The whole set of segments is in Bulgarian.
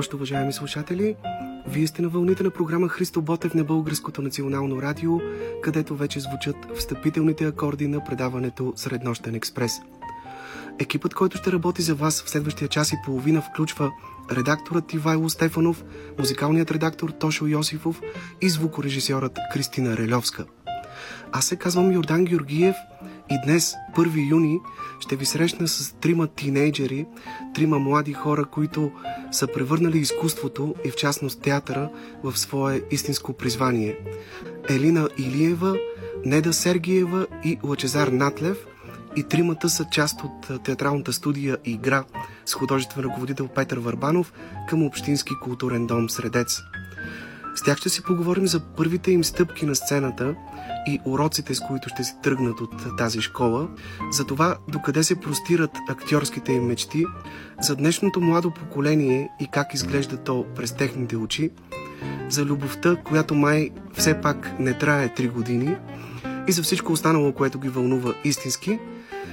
Нощ, уважаеми слушатели! Вие сте на вълните на програма Христо Ботев на Българското национално радио, където вече звучат встъпителните акорди на предаването Среднощен експрес. Екипът, който ще работи за вас в следващия час и половина, включва редакторът Ивайло Стефанов, музикалният редактор Тошо Йосифов и звукорежисьорът Кристина Релевска. Аз се казвам Йордан Георгиев и днес, 1 юни, ще ви срещна с трима тинейджери, трима млади хора, които са превърнали изкуството и в частност театъра в свое истинско призвание. Елина Илиева, Неда Сергиева и Лачезар Натлев и тримата са част от театралната студия Игра с художествен ръководител Петър Върбанов към Общински културен дом Средец. С тях ще си поговорим за първите им стъпки на сцената и уроците, с които ще си тръгнат от тази школа, за това докъде се простират актьорските им мечти, за днешното младо поколение и как изглежда то през техните очи, за любовта, която май все пак не трае 3 години и за всичко останало, което ги вълнува истински,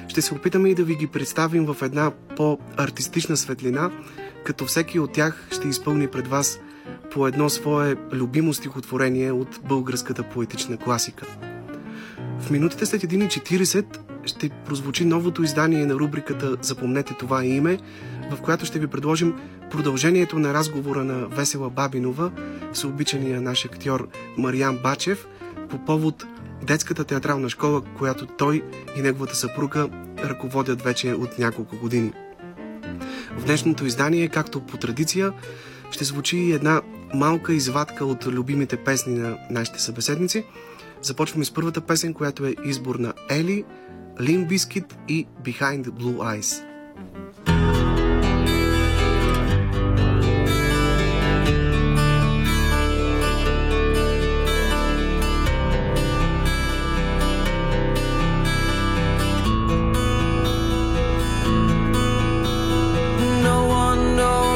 ще се опитаме и да ви ги представим в една по-артистична светлина, като всеки от тях ще изпълни пред вас по едно свое любимо стихотворение от българската поетична класика. В минутите след 1.40 ще прозвучи новото издание на рубриката Запомнете това име, в която ще ви предложим продължението на разговора на Весела Бабинова с обичания наш актьор Мариан Бачев по повод детската театрална школа, която той и неговата съпруга ръководят вече от няколко години. В днешното издание, както по традиция, ще звучи една малка извадка от любимите песни на нашите събеседници. Започваме с първата песен, която е избор на Ели, Лин Бискит и Behind the Blue Eyes.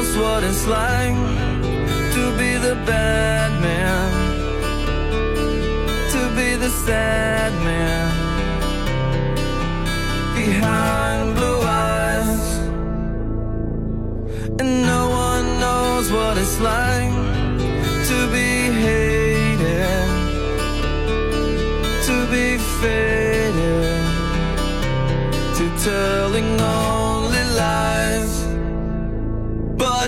Knows what it's like to be the bad man, to be the sad man behind blue eyes. And no one knows what it's like to be hated, to be faded, to telling only lies.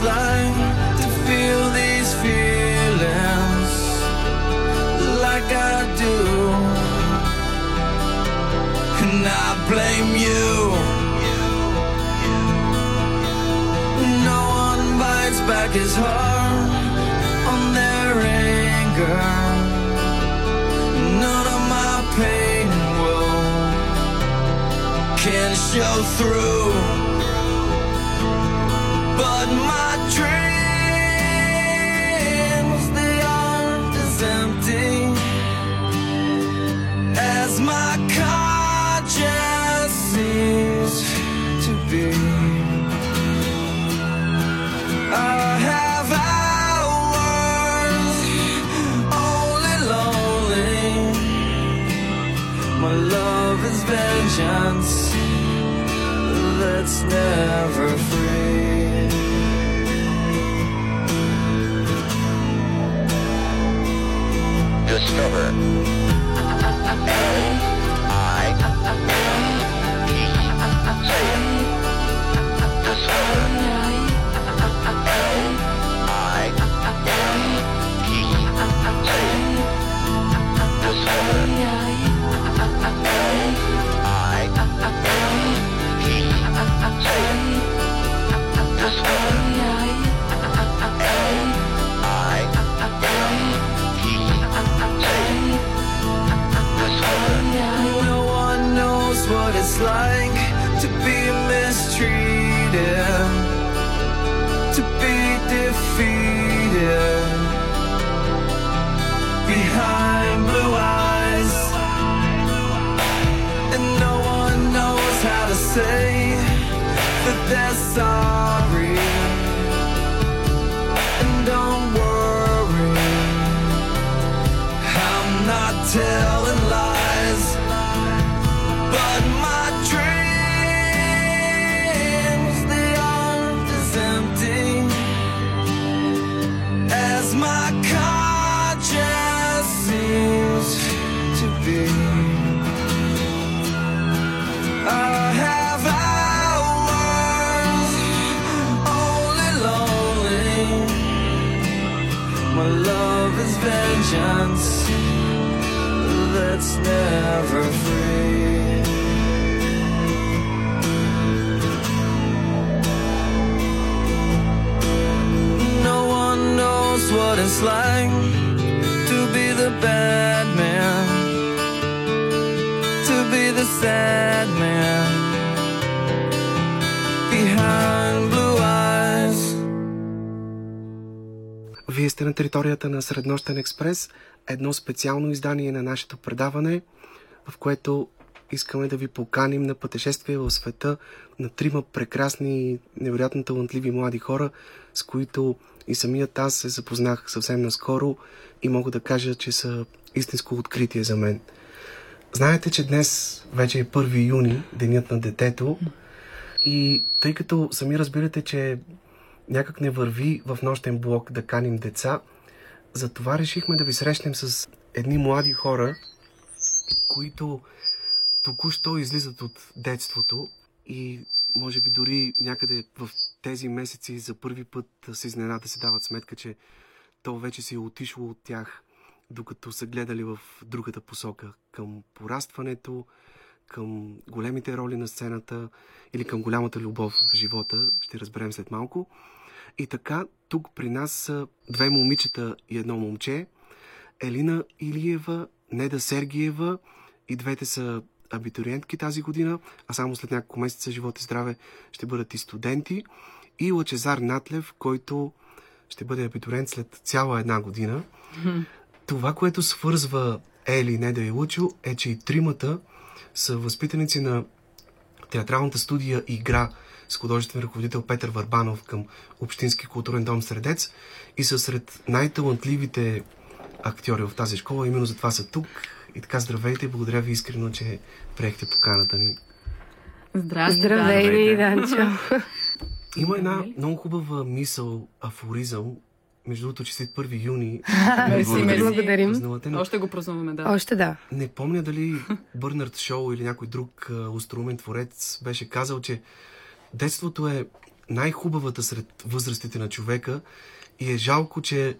It's to feel these feelings like I do. And I blame you. No one bites back his heart on their anger. None of my pain will can show through. But my that's never free. Discover. Like to be mistreated, to be defeated. Behind never free. No one knows what it's like to be the bad man, to be the sad man behind blue eyes. Вие сте на територията на Среднощен експрес, едно специално издание на нашето предаване, в което искаме да ви поканим на пътешествие в света на трима прекрасни, невероятно талантливи млади хора, с които и самият аз се запознах съвсем наскоро и мога да кажа, че са истинско откритие за мен. Знаете, че днес вече е 1 юни, денят на детето, и тъй като сами разбирате, че някак не върви в нощен блок да каним деца, затова решихме да ви срещнем с едни млади хора, които току-що излизат от детството и може би дори някъде в тези месеци за първи път се изненада се дават сметка, че то вече си е отишло от тях, докато са гледали в другата посока към порастването, към големите роли на сцената или към голямата любов в живота, ще разберем след малко. И така, тук при нас са две момичета и едно момче. Елина Илиева, Неда Сергиева и двете са абитуриентки тази година, а само след няколко месеца живот и здраве ще бъдат и студенти. И Лачезар Натлев, който ще бъде абитуриент след цяла една година. Това, което свързва Ели, Неда и Лучо, е, че и тримата са възпитаници на театралната студия Игра с художествен ръководител Петър Варбанов към Общински културен дом Средец и са сред най-талантливите актьори в тази школа. Именно затова са тук. И така, здравейте, благодаря ви искрено, че приехте поканата ни. Здрасти, Здравей, да. Данчо. Има една много хубава мисъл, афоризъм, между другото, честит 1 юни. Мерси, мерси. Благодарим. Но Още го празнуваме, да. Още да. Не помня дали Бърнард Шоу или някой друг а, остроумен творец беше казал, че детството е най-хубавата сред възрастите на човека и е жалко, че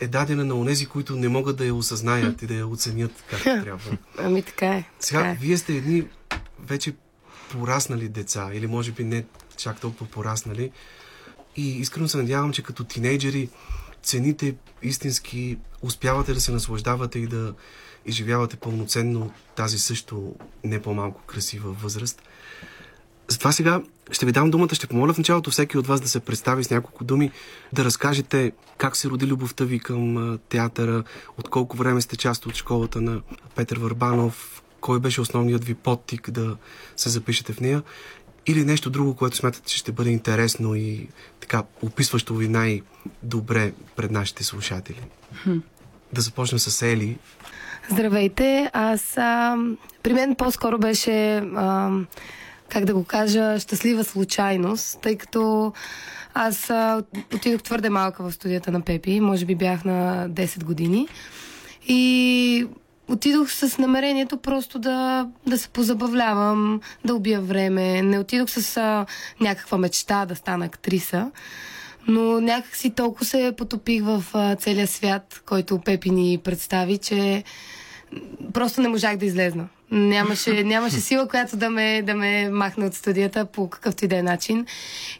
е дадена на онези, които не могат да я осъзнаят и да я оценят както трябва. Ами така е. Сега, така е. вие сте едни вече пораснали деца, или може би не чак толкова пораснали. И искрено се надявам, че като тинейджери цените истински, успявате да се наслаждавате и да изживявате пълноценно тази също не по-малко красива възраст. Затова сега ще ви дам думата, ще помоля в началото всеки от вас да се представи с няколко думи, да разкажете как се роди любовта ви към театъра, от колко време сте част от школата на Петър Върбанов, кой беше основният ви подтик да се запишете в нея или нещо друго, което смятате, че ще бъде интересно и така описващо ви най-добре пред нашите слушатели. Да започнем с Ели. Здравейте. Аз. А, при мен по-скоро беше. А, как да го кажа, щастлива случайност, тъй като аз отидох твърде малка в студията на Пепи, може би бях на 10 години. И отидох с намерението просто да, да се позабавлявам, да убия време. Не отидох с а, някаква мечта да стана актриса. Но някак си толкова се потопих в а, целия свят, който Пепи ни представи, че просто не можах да излезна. Нямаше, нямаше сила, която да ме, да ме махне от студията по какъвто и да е начин.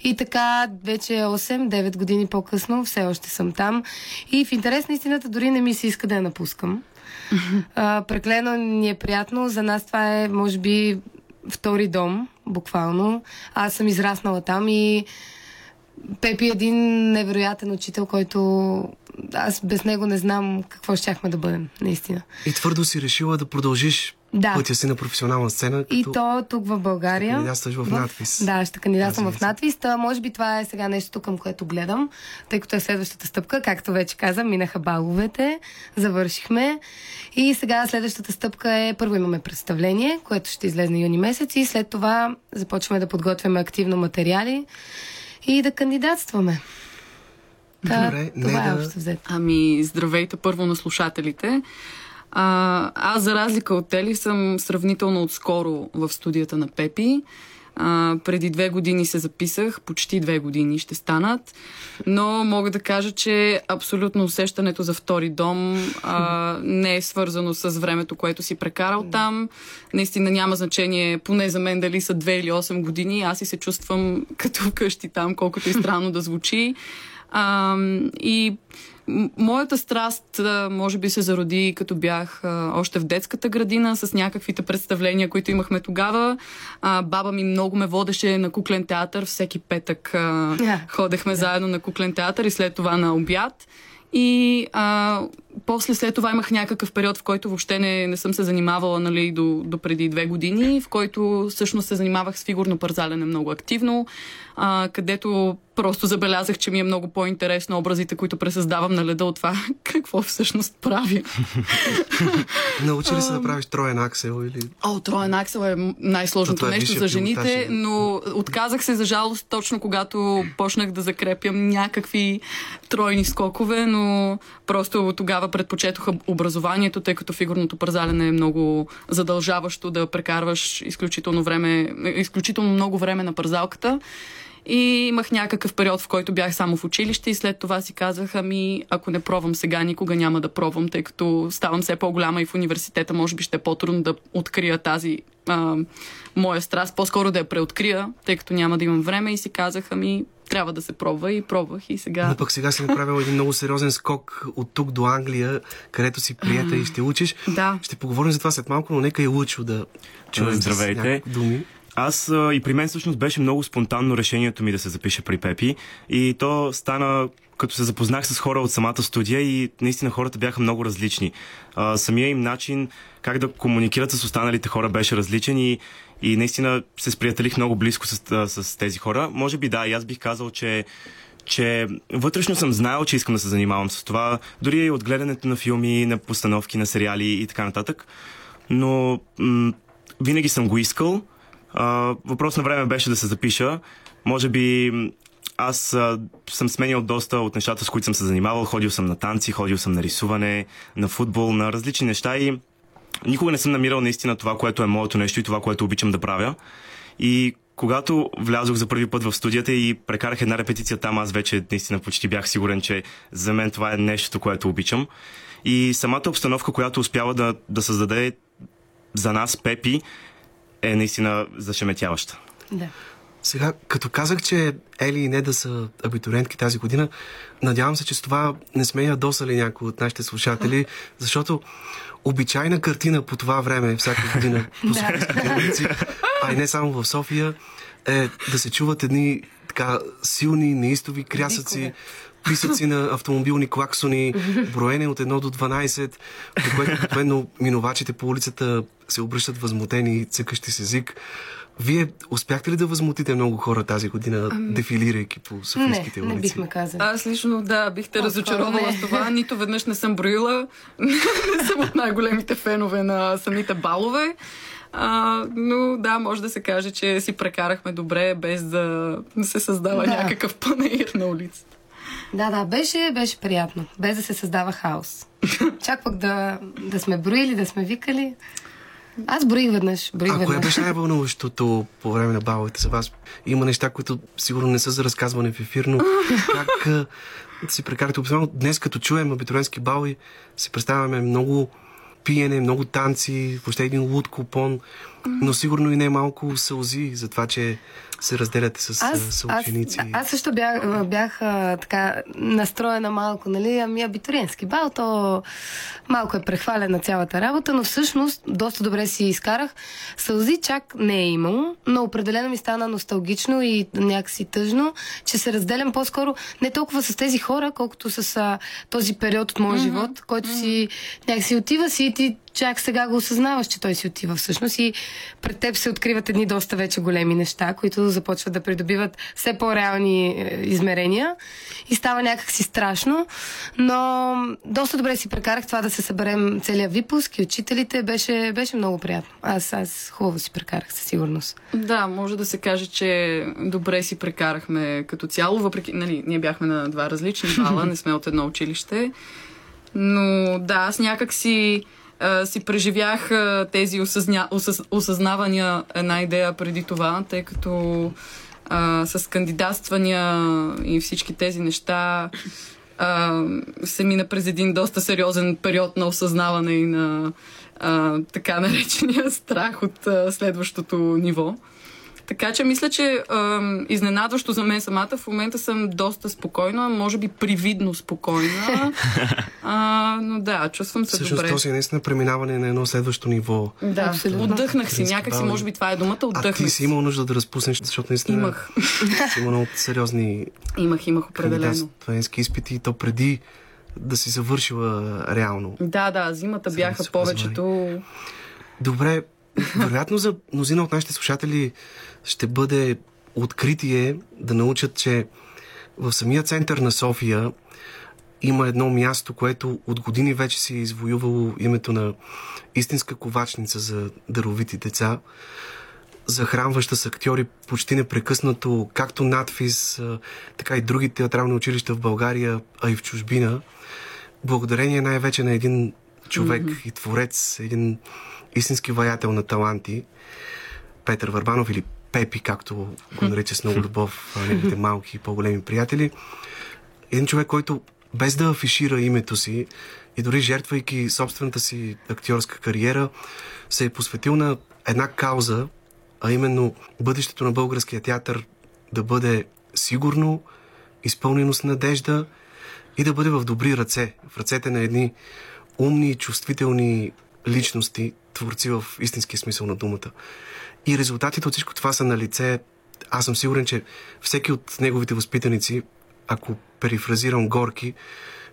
И така, вече 8-9 години по-късно, все още съм там. И в интерес на истината, дори не ми се иска да я напускам. Преклено ни е приятно. За нас това е, може би, втори дом, буквално. Аз съм израснала там и Пепи е един невероятен учител, който аз без него не знам какво щяхме да бъдем, наистина. И твърдо си решила да продължиш Да. пътя си на професионална сцена, като И то тук в България. кандидатстваш в надпис. Да, ще кандидатствам Тази в надпис. Та, може би това е сега нещо към което гледам, тъй като е следващата стъпка. Както вече каза, минаха баловете, завършихме. И сега следващата стъпка е първо имаме представление, което ще излезне юни месец и след това започваме да подготвяме активно материали и да кандидатстваме. Та, Добре, не това е да- общо взето. Ами, здравейте първо на слушателите. А, аз, за разлика от Тели, съм сравнително отскоро в студията на Пепи. А, преди две години се записах, почти две години ще станат, но мога да кажа, че абсолютно усещането за втори дом а, не е свързано с времето, което си прекарал там. Наистина няма значение, поне за мен, дали са две или 8 години. Аз и се чувствам като вкъщи там, колкото и странно да звучи. А, и моята страст, може би, се зароди като бях още в детската градина с някаквите представления, които имахме тогава. Баба ми много ме водеше на куклен театър. Всеки петък Yeah. ходехме заедно на куклен театър и след това на обяд. И а, после след това имах някакъв период, в който въобще не, не съм се занимавала нали, до, до преди две години, в който всъщност се занимавах с фигурно парзалене много активно, а, където просто забелязах, че ми е много по-интересно образите, които пресъздавам на леда от това какво всъщност правя. Научи ли се да правиш троен аксел или... О, троен аксел е най-сложното е нещо за жените, е. но отказах се за жалост точно когато почнах да закрепям някакви тройни скокове, но просто тогава предпочетоха образованието, тъй като фигурното парзалене е много задължаващо да прекарваш изключително време, изключително много време на парзалката. И имах някакъв период, в който бях само в училище и след това си казах, ами ако не пробвам сега, никога няма да пробвам, тъй като ставам все по-голяма и в университета, може би ще е по-трудно да открия тази а, моя страст, по-скоро да я преоткрия, тъй като няма да имам време и си казах, ами трябва да се пробва и пробвах и сега... Но пък сега си направил един много сериозен скок от тук до Англия, където си приета и ще учиш. Да. Ще поговорим за това след малко, но нека и Лучо да чуем Здравейте. думи. Аз и при мен всъщност беше много спонтанно решението ми да се запиша при Пепи. И то стана като се запознах с хора от самата студия и наистина хората бяха много различни. А, самия им начин как да комуникират с останалите хора беше различен и, и наистина се сприятелих много близко с, с тези хора. Може би да, и аз бих казал, че че вътрешно съм знаел, че искам да се занимавам с това, дори и от гледането на филми, на постановки, на сериали и така нататък. Но м- винаги съм го искал. Въпрос на време беше да се запиша. Може би аз а, съм сменял доста от нещата, с които съм се занимавал. Ходил съм на танци, ходил съм на рисуване, на футбол, на различни неща и никога не съм намирал наистина това, което е моето нещо и това, което обичам да правя. И когато влязох за първи път в студията и прекарах една репетиция там, аз вече наистина почти бях сигурен, че за мен това е нещо, което обичам. И самата обстановка, която успява да, да създаде за нас Пепи, е наистина зашеметяваща. Да. Сега, като казах, че Ели и Неда са абитуриентки тази година, надявам се, че с това не сме ядосали някои от нашите слушатели, защото обичайна картина по това време, всяка година по софийските улици, а и не само в София, е да се чуват едни така силни, неистови крясъци, Викове. Писъци на автомобилни клаксони, броене от 1 до 12, при което обикновено минувачите по улицата се обръщат възмутени и цъкащи с език. Вие успяхте ли да възмутите много хора тази година, дефилирайки по Не, софийските не улици? бихме казали. Аз лично, да, бих те По-скоро разочаровала не. с това. Нито веднъж не съм броила. не съм от най-големите фенове на самите балове. А, но да, може да се каже, че си прекарахме добре, без да се създава Да. някакъв панаир на улицата. Да, да, беше, беше приятно, без да се създава хаос. Чак пък да, да сме броили, да сме викали. Аз броих веднъж, броих А кое веднъж. беше най-вълнуващото по време на баловете за вас? Има неща, които сигурно не са за разказване в ефир, но как а, си прекарате? Обикновено днес, като чуем абитуриентски бали, си представяме много пиене, много танци, въобще един луд купон, но сигурно и не малко сълзи за това, че се разделяте с Аз, съученици? аз, аз също бях, бях а, така настроена малко, нали? Ами абитуриентски бал, то малко е прехвалена цялата работа, но всъщност доста добре си изкарах. Сълзи чак не е имало, но определено ми стана носталгично и някакси тъжно, че се разделям по-скоро не толкова с тези хора, колкото с а, този период от моя mm-hmm. живот, който си някакси отива си и ти чак сега го осъзнаваш, че той си отива всъщност и пред теб се откриват едни доста вече големи неща, които започват да придобиват все по-реални е, измерения и става някакси страшно, но доста добре си прекарах това да се съберем целият випуск и учителите, беше, беше много приятно. Аз, аз хубаво си прекарах със сигурност. Да, може да се каже, че добре си прекарахме като цяло, въпреки, нали, ние бяхме на два различни бала, не сме от едно училище, но да, аз някак си а, си преживях а, тези осъзня, осъз, осъзнавания една идея преди това, тъй като а, с кандидатствания и всички тези неща а, се мина през един доста сериозен период на осъзнаване и на а, така наречения страх от а, следващото ниво. Така че мисля, че е, изненадващо за мен самата в момента съм доста спокойна, може би привидно спокойна. а, но да, чувствам се Всъщност, добре. този е наистина преминаване на едно следващо ниво. Да, Абсолютно. отдъхнах си, някак си, може би това е думата, А отдъхнах ти си имал нужда да разпуснеш, защото наистина Имах. си имал много сериозни Имах, имах определено. кандидатственски изпити и то преди да си завършила реално. Да, да, зимата Сега бяха повечето. Добре, вероятно за мнозина от нашите слушатели ще бъде откритие да научат, че в самия център на София има едно място, което от години вече си е извоювало името на истинска ковачница за даровити деца, захранваща с актьори почти непрекъснато, както надфис, така и други театрални училища в България, а и в чужбина. Благодарение най-вече на един човек mm-hmm. и творец, един истински ваятел на таланти, Петър Върбанов или Пепи, както го нарича с много любов неговите малки и по-големи приятели. Един човек, който без да афишира името си и дори жертвайки собствената си актьорска кариера, се е посветил на една кауза, а именно бъдещето на българския театър да бъде сигурно, изпълнено с надежда и да бъде в добри ръце, в ръцете на едни умни, чувствителни личности, творци в истински смисъл на думата. И резултатите от всичко това са на лице. Аз съм сигурен, че всеки от неговите възпитаници, ако перифразирам Горки,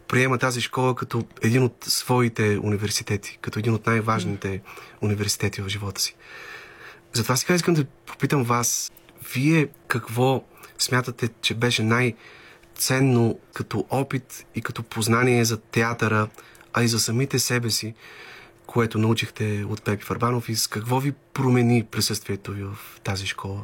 приема тази школа като един от своите университети, като един от най-важните университети в живота си. Затова сега искам да попитам вас, вие какво смятате, че беше най-ценно като опит и като познание за театъра, а и за самите себе си, което научихте от Пепи Фарбанов и с какво ви промени присъствието ви в тази школа?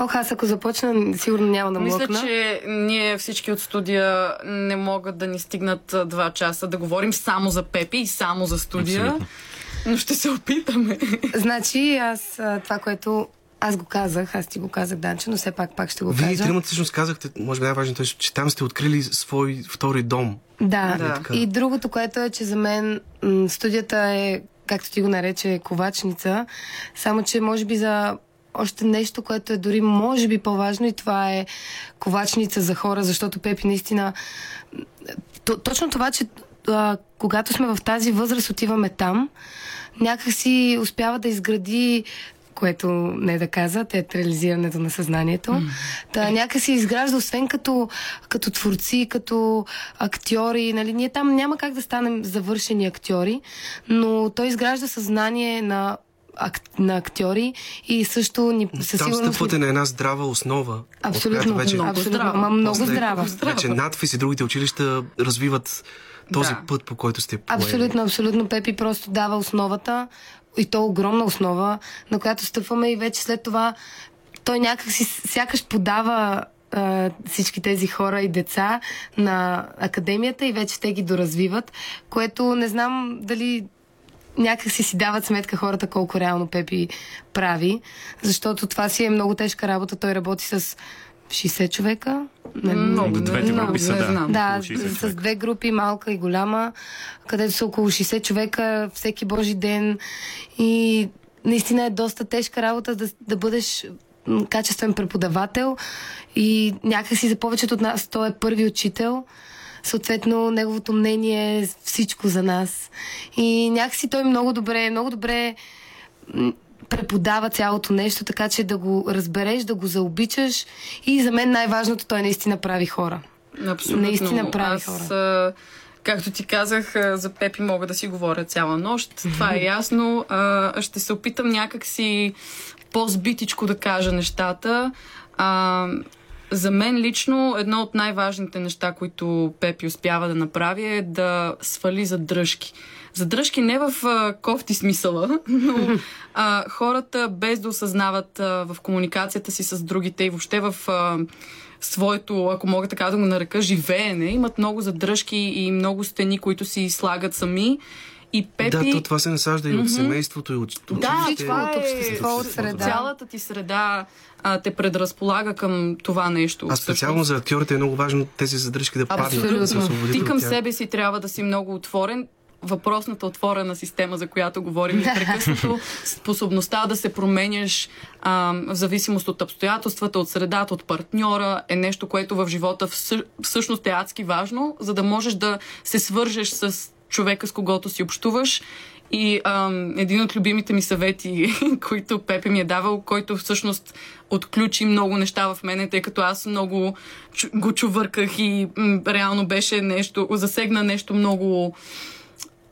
Ох, аз ако започна, сигурно няма да Мисля, млъкна. че ние всички от студия не могат да ни стигнат два часа да говорим само за Пепи и само за студия. Абсолютно. Но ще се опитаме. Значи, аз това, което аз го казах, аз ти го казах, Данче, но все пак пак ще го Вие кажа. тримата всъщност казахте, може би най-важното е, че там сте открили свой втори дом. Да. Да. И другото, което е, че за мен м, студията е, както ти го нарече, ковачница, само че може би за още нещо, което е дори може би по-важно и това е ковачница за хора, защото Пепи наистина... То, точно това, че а, когато сме в тази възраст, отиваме там, някак си успява да изгради което не е да каза, театрализирането на съзнанието. Mm. Та някак си изгражда, освен като, като творци, като актьори. Нали? Ние там няма как да станем завършени актьори, но той изгражда съзнание на, ак, на актьори и също ни със Там сигурност... стъпвате на една здрава основа. Абсолютно, вече, много абсолютно, здрава. ма много после- здрава. Вече надфис и другите училища развиват този Да. път, по който сте поели. Абсолютно, абсолютно. Пепи просто дава основата и то огромна основа, на която стъпваме и вече след това той някак си сякаш подава а, всички тези хора и деца на академията и вече те ги доразвиват, което не знам дали някак си си дават сметка хората колко реално Пепи прави, защото това си е много тежка работа. Той работи с 60 човека. Не, Много, Двете много, групи са, да. знам. да, Около 60 с две групи, малка и голяма, където са около 60 човека всеки божи ден. И наистина е доста тежка работа да, да бъдеш качествен преподавател и някакси за повечето от нас той е първи учител. Съответно, неговото мнение е всичко за нас. И някакси той много добре, много добре преподава цялото нещо, така че да го разбереш, да го заобичаш. И за мен най-важното, той наистина прави хора. Абсолютно. Наистина прави Аз, хора. както ти казах, за Пепи мога да си говоря цяла нощ. Това е ясно. Ще се опитам някакси по-збитичко да кажа нещата. За мен лично едно от най-важните неща, които Пепи успява да направи е да свали задръжки. Задръжки не в а, кофти смисъла, но а, хората без да осъзнават а, в комуникацията си с другите и въобще в а, своето, ако мога така да го нарека, живеене, имат много задръжки и много стени, които си слагат сами. И Пепи... Да, то това се насажда и от семейството, и от от Да, учителите. това от е от среда. Цялата ти среда а, те предразполага към това нещо. А специално за актьорите е много важно тези задръжки да паднат, Абсолютно. да се Ти от към себе си трябва да си много отворен. Въпросната отворена система, за която говорим непрекъснато, способността да се променяш а, в зависимост от обстоятелствата, от средата, от партньора, е нещо, което в живота всъ- всъщност е адски важно, за да можеш да се свържеш с човека, с когото си общуваш. И ам, един от любимите ми съвети, които Пепе ми е давал, който всъщност отключи много неща в мене, тъй като аз много го чувърках и м, реално беше нещо, засегна нещо много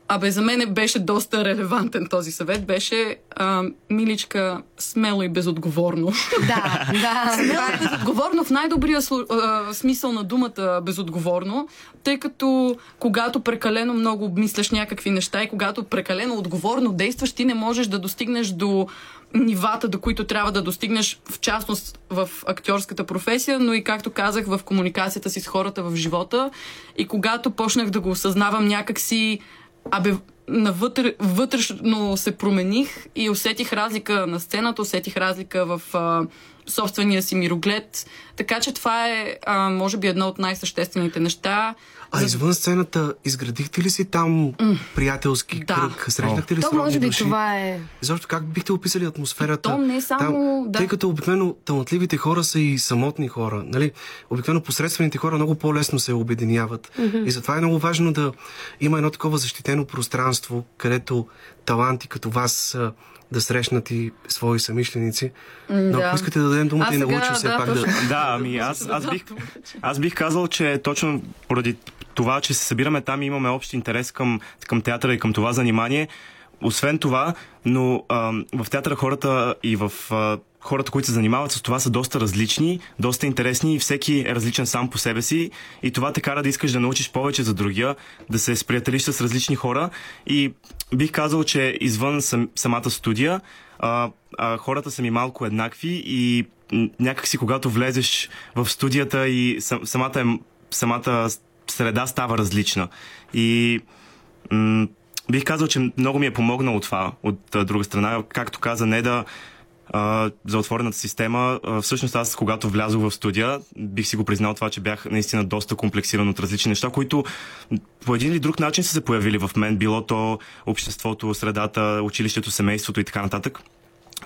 Абе, за мен беше доста релевантен този съвет. Беше а, миличка, смело и безотговорно. Да, да. Смело и безотговорно в най-добрия а, смисъл на думата безотговорно, тъй като когато прекалено много обмисляш някакви неща и когато прекалено отговорно действаш, ти не можеш да достигнеш до нивата, до които трябва да достигнеш, в частност в актьорската професия, но и както казах, в комуникацията си с хората в живота. И когато почнах да го осъзнавам някакси Абе, навътре, вътрешно се промених и усетих разлика на сцената, усетих разлика в а, собствения си мироглед. Така че това е, а, може би, едно от най-съществените неща. А извън сцената, изградихте ли си там приятелски Да. кръг? Срещнахте ли То сродни може би души? това е... Защо как бихте описали атмосферата? То не само- Там, да. Тъй като обикновено талантливите хора са и самотни хора. Нали? Обикновено посредствените хора много по-лесно се обединяват. И затова е много важно да има едно такова защитено пространство, където таланти като вас да срещнат и свои самишленици. Но да. ако искате да дадем думата А и на Лучо, все да, пак да... Да, ами аз, аз, бих, аз бих казал, че точно поради това, че се събираме там и имаме общ интерес към, към театъра и към това занимание. Освен това, но а, в театъра хората и в а, хората, които се занимават с това, са доста различни, доста интересни и всеки е различен сам по себе си. И това те кара да искаш да научиш повече за другия, да се сприятелиш с различни хора. И бих казал, че извън сам, самата студия, а, а, хората са ми малко еднакви и някакси когато влезеш в студията и сам, самата, самата среда става различна. И м- бих казал, че много ми е помогнало това от а, друга страна. Както каза, не да а, за отворената система. А, всъщност аз, когато влязох в студия, бих си го признал това, че бях наистина доста комплексиран от различни неща, които по един или друг начин са се появили в мен. Било то обществото, средата, училището, семейството и така нататък.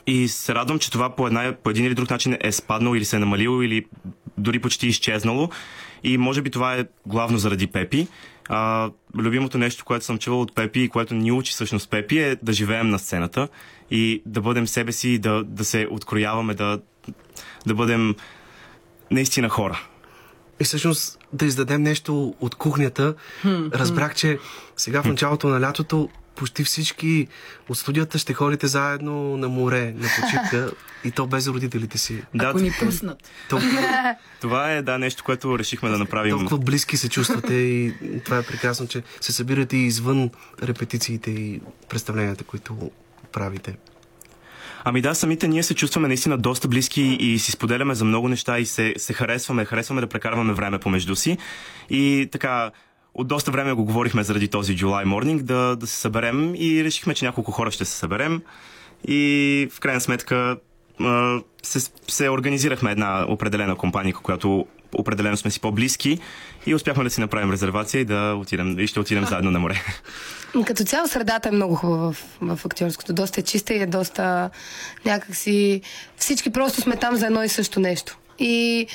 И се радвам, че това по, една, по един или друг начин е спаднало или се е намалило или дори почти изчезнало. И може би това е главно заради Пепи. А, любимото нещо, което съм чувал от Пепи и което ни учи всъщност Пепи е да живеем на сцената и да бъдем себе си, да, да се открояваме, да, да бъдем наистина хора. И всъщност да издадем нещо от кухнята. Разбрах, че сега в началото на лятото почти всички от студията ще ходите заедно на море, на почивка и то без родителите си. Ако ни пуснат. Толкова, Това е да, нещо, което решихме да направим. толкова близки се чувствате и това е прекрасно, че се събирате и извън репетициите и представленията, които правите. Ами да, самите ние се чувстваме наистина доста близки и си споделяме за много неща и се, се харесваме, харесваме да прекарваме време помежду си. И така, от доста време го говорихме заради този July Morning да, да се съберем и решихме, че няколко хора ще се съберем. И в крайна сметка се, се организирахме една определена компания, която определено сме си по-близки и успяхме да си направим резервация и да отидем, и ще отидем заедно на море. Като цяло средата е много хубава в, в актьорското. Доста е чиста и е доста някакси... Всички просто сме там за едно и също нещо. И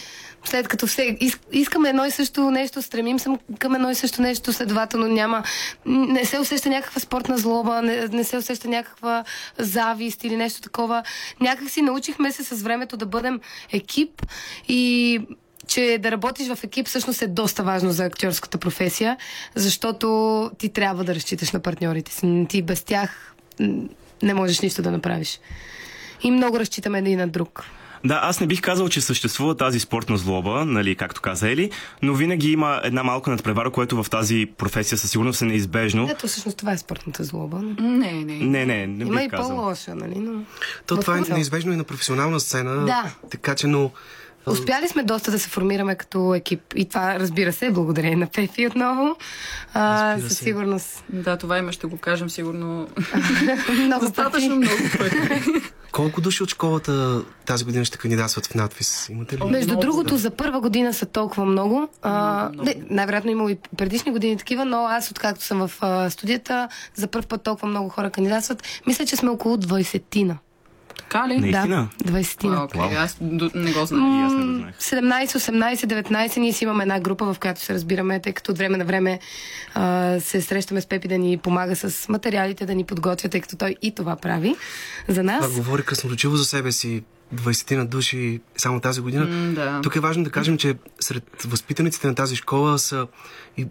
след като все, искаме едно и също нещо, стремим се към едно и също нещо, следователно няма, не се усеща някаква спортна злоба, не, не се усеща някаква завист или нещо такова. Някак си научихме се с времето да бъдем екип и че да работиш в екип всъщност е доста важно за актьорската професия, защото ти трябва да разчиташ на партньорите си. Ти без тях не можеш нищо да направиш. И много разчитаме един на друг. Да, аз не бих казал, че съществува тази спортна злоба, нали, както каза Ели, но винаги има една малка надпревара, което в тази професия със сигурност е неизбежно. Ето, всъщност това е спортната злоба. Не, не. Не, не, не Има бих и казал. по-лоша, нали? Но... То това е неизбежно и на професионална сцена. Да. Така че, но Успяли сме доста да се формираме като екип. И това, разбира се, е благодарение на Пепи отново. А, със сигурност. Да, това има, ще го кажем сигурно много достатъчно много пъти. Колко души от школата тази година ще кандидатстват в надпис? Имате ли? Между много, другото, да. за първа година са толкова много. А, Много, не, най-вероятно има и предишни години такива, но аз, откакто съм в а, студията, за първ път толкова много хора кандидатстват. Мисля, че сме около 20-тина. Така ли? Наистина? Да, 20-тина. А, Окей, аз до- не го знам. И аз не го знаех. 17, 18, 19 ние си имаме една група, в която се разбираме, тъй като от време на време а, се срещаме с Пепи да ни помага с материалите, да ни подготвя, тъй като той и това прави за нас. Това говори красноречиво за себе си. 20 на души само тази година. М, да. Тук е важно да кажем, че сред възпитаниците на тази школа са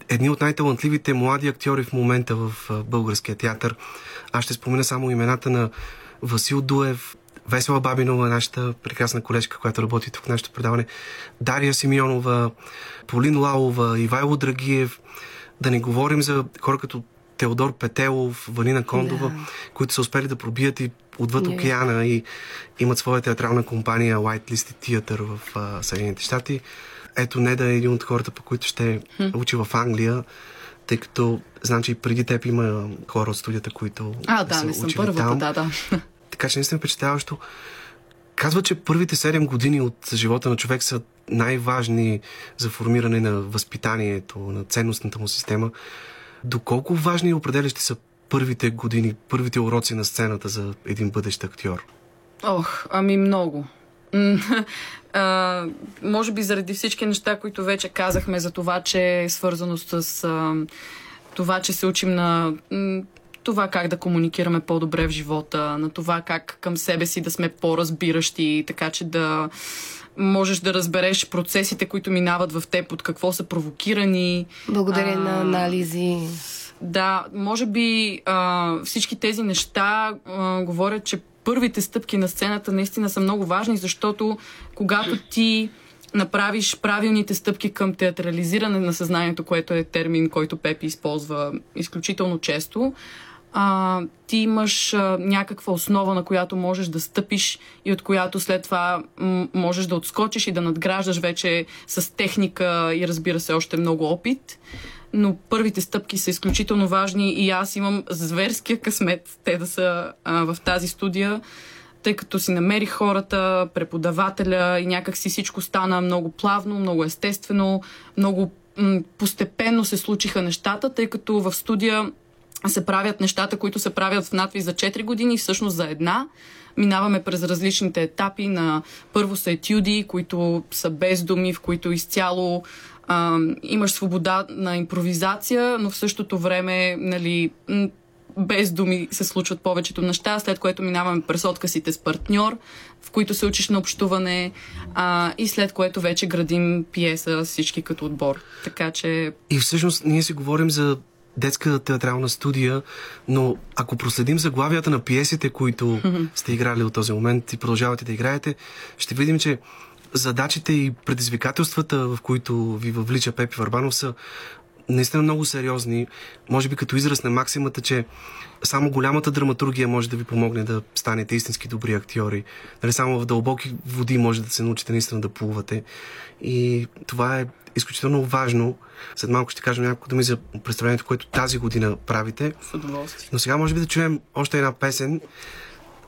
едни от най-талантливите млади актьори в момента в българския театър. Аз ще спомена само имената на Васил Дуев, Весела Бабинова, нашата прекрасна колежка, която работи тук в нашето предаване, Дария Симеонова, Полин Лалова, Ивайло Драгиев, да не говорим за хора като Теодор Петелов, Ванина Кондова, Да. които са успели да пробият и отвъд Не. океана и имат своя театрална компания White Listed Theater в а, Съединените щати. Ето Неда е един от хората, по които ще учи в Англия, тъй като знам, че и преди теб има хора от студията, които А, да, не съм първата, там. да, да. Така че наистина впечатляващо. Казва, че първите 7 години от живота на човек са най-важни за формиране на възпитанието, на ценностната му система. Доколко важни и определящи са първите години, първите уроци на сцената за един бъдещ актьор? Ох, ами много. А, може би заради всички неща, които вече казахме за това, че е свързано с а, това, че се учим на това как да комуникираме по-добре в живота, на това как към себе си да сме по-разбиращи, така че да можеш да разбереш процесите, които минават в теб, от какво са провокирани. Благодарение на анализи. Да, може би а, всички тези неща а, говорят, че първите стъпки на сцената наистина са много важни, защото когато ти направиш правилните стъпки към театрализиране на съзнанието, което е термин, който Пепи използва изключително често, а, ти имаш а, някаква основа, на която можеш да стъпиш и от която след това м- можеш да отскочиш и да надграждаш вече с техника и разбира се още много опит. Но първите стъпки са изключително важни и аз имам зверския късмет те да са а, в тази студия, тъй като си намерих хората, преподавателя и някак си всичко стана много плавно, много естествено, много м- постепенно се случиха нещата, тъй като в студия се правят нещата, които се правят в надвис за 4 години, всъщност за една. Минаваме през различните етапи на първо са етюди, които са без думи, в които изцяло а, имаш свобода на импровизация, но в същото време нали, без думи се случват повечето неща, след което минаваме през откъсите с партньор, в които се учиш на общуване а, и след което вече градим пиеса всички като отбор. Така че И всъщност ние си говорим за детска театрална студия, но ако проследим заглавията на пиесите, които сте играли от този момент и продължавате да играете, ще видим, че задачите и предизвикателствата, в които ви въвлича Пепи Варбанов са наистина много сериозни. Може би като израз на максимата, че само голямата драматургия може да ви помогне да станете истински добри актьори. Нали, само в дълбоки води може да се научите наистина да плувате. И това е изключително важно. След малко ще кажа няколко думи за представлението, което тази година правите. с удоволствие. Но сега може би да чуем още една песен.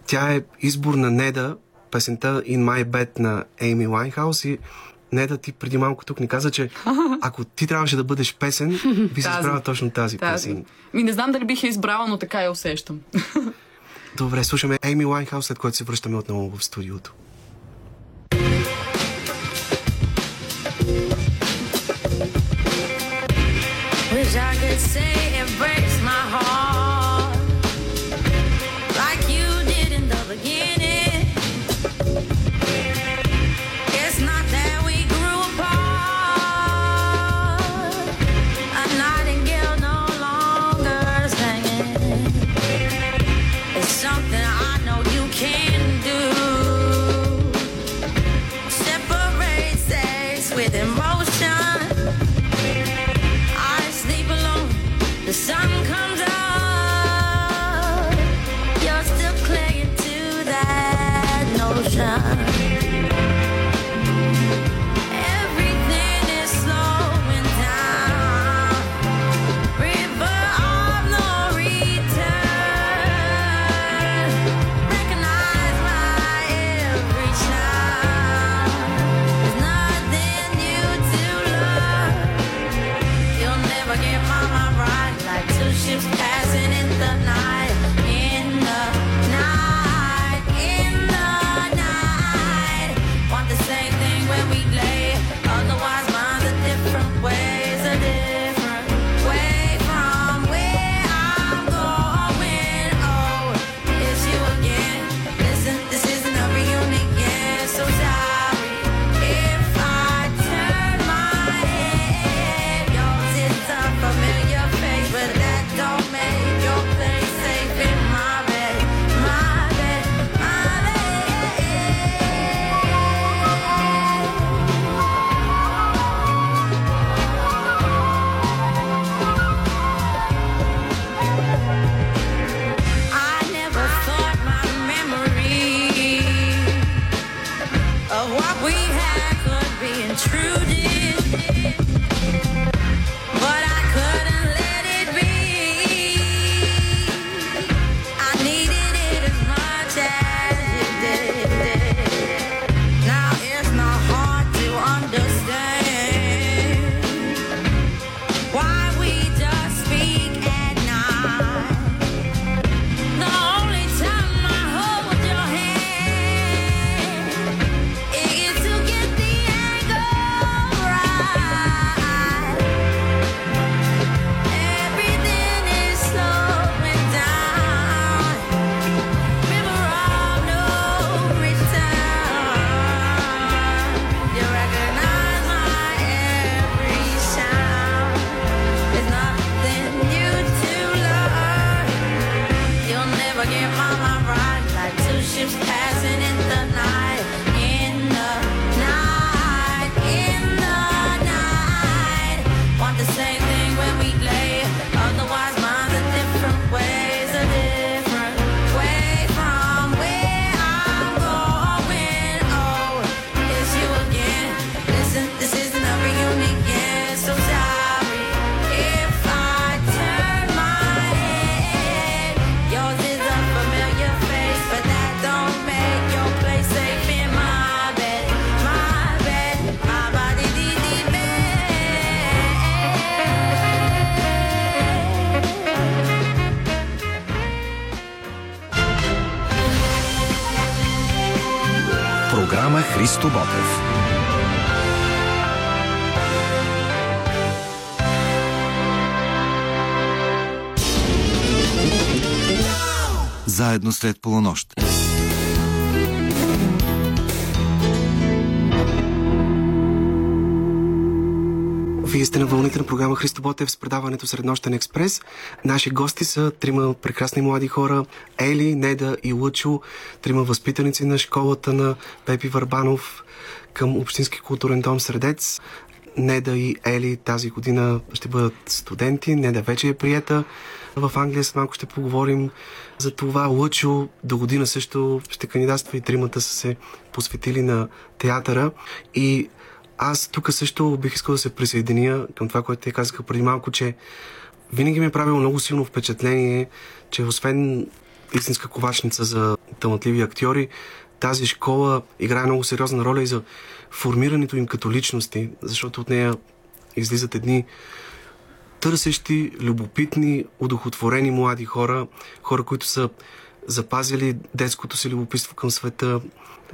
Тя е избор на Неда, песента In My Bed на Amy Winehouse и Не да ти преди малко тук ни каза, че ако ти трябваше да бъдеш песен, би се избрала точно тази, Тази. песен. Ми не знам дали бих я избрала, но така я усещам. Добре, слушаме Ейми Лайнхаус, след което се връщаме отново в студиото. time. Заедно след полунощ. Вие сте на вълните на програма Христо Ботев с предаването Среднощен експрес. Наши гости са трима прекрасни млади хора. Ели, Неда и Лъчо, трима възпитаници на школата на Пепи Варбанов към Общински културен дом Средец. Неда и Ели тази година ще бъдат студенти. Неда вече е приета в Англия. След малко ще поговорим за това. Лъчо до година също ще кандидатства и тримата са се посветили на театъра. И аз тук също бих искал да се присъединя към това, което те казаха преди малко, че винаги ми е правило много силно впечатление, че освен истинска ковачница за талантливи актьори, тази школа играе много сериозна роля и за формирането им като личности, защото от нея излизат едни търсещи, любопитни, удохотворени млади хора, хора, които са запазили детското си любопитство към света,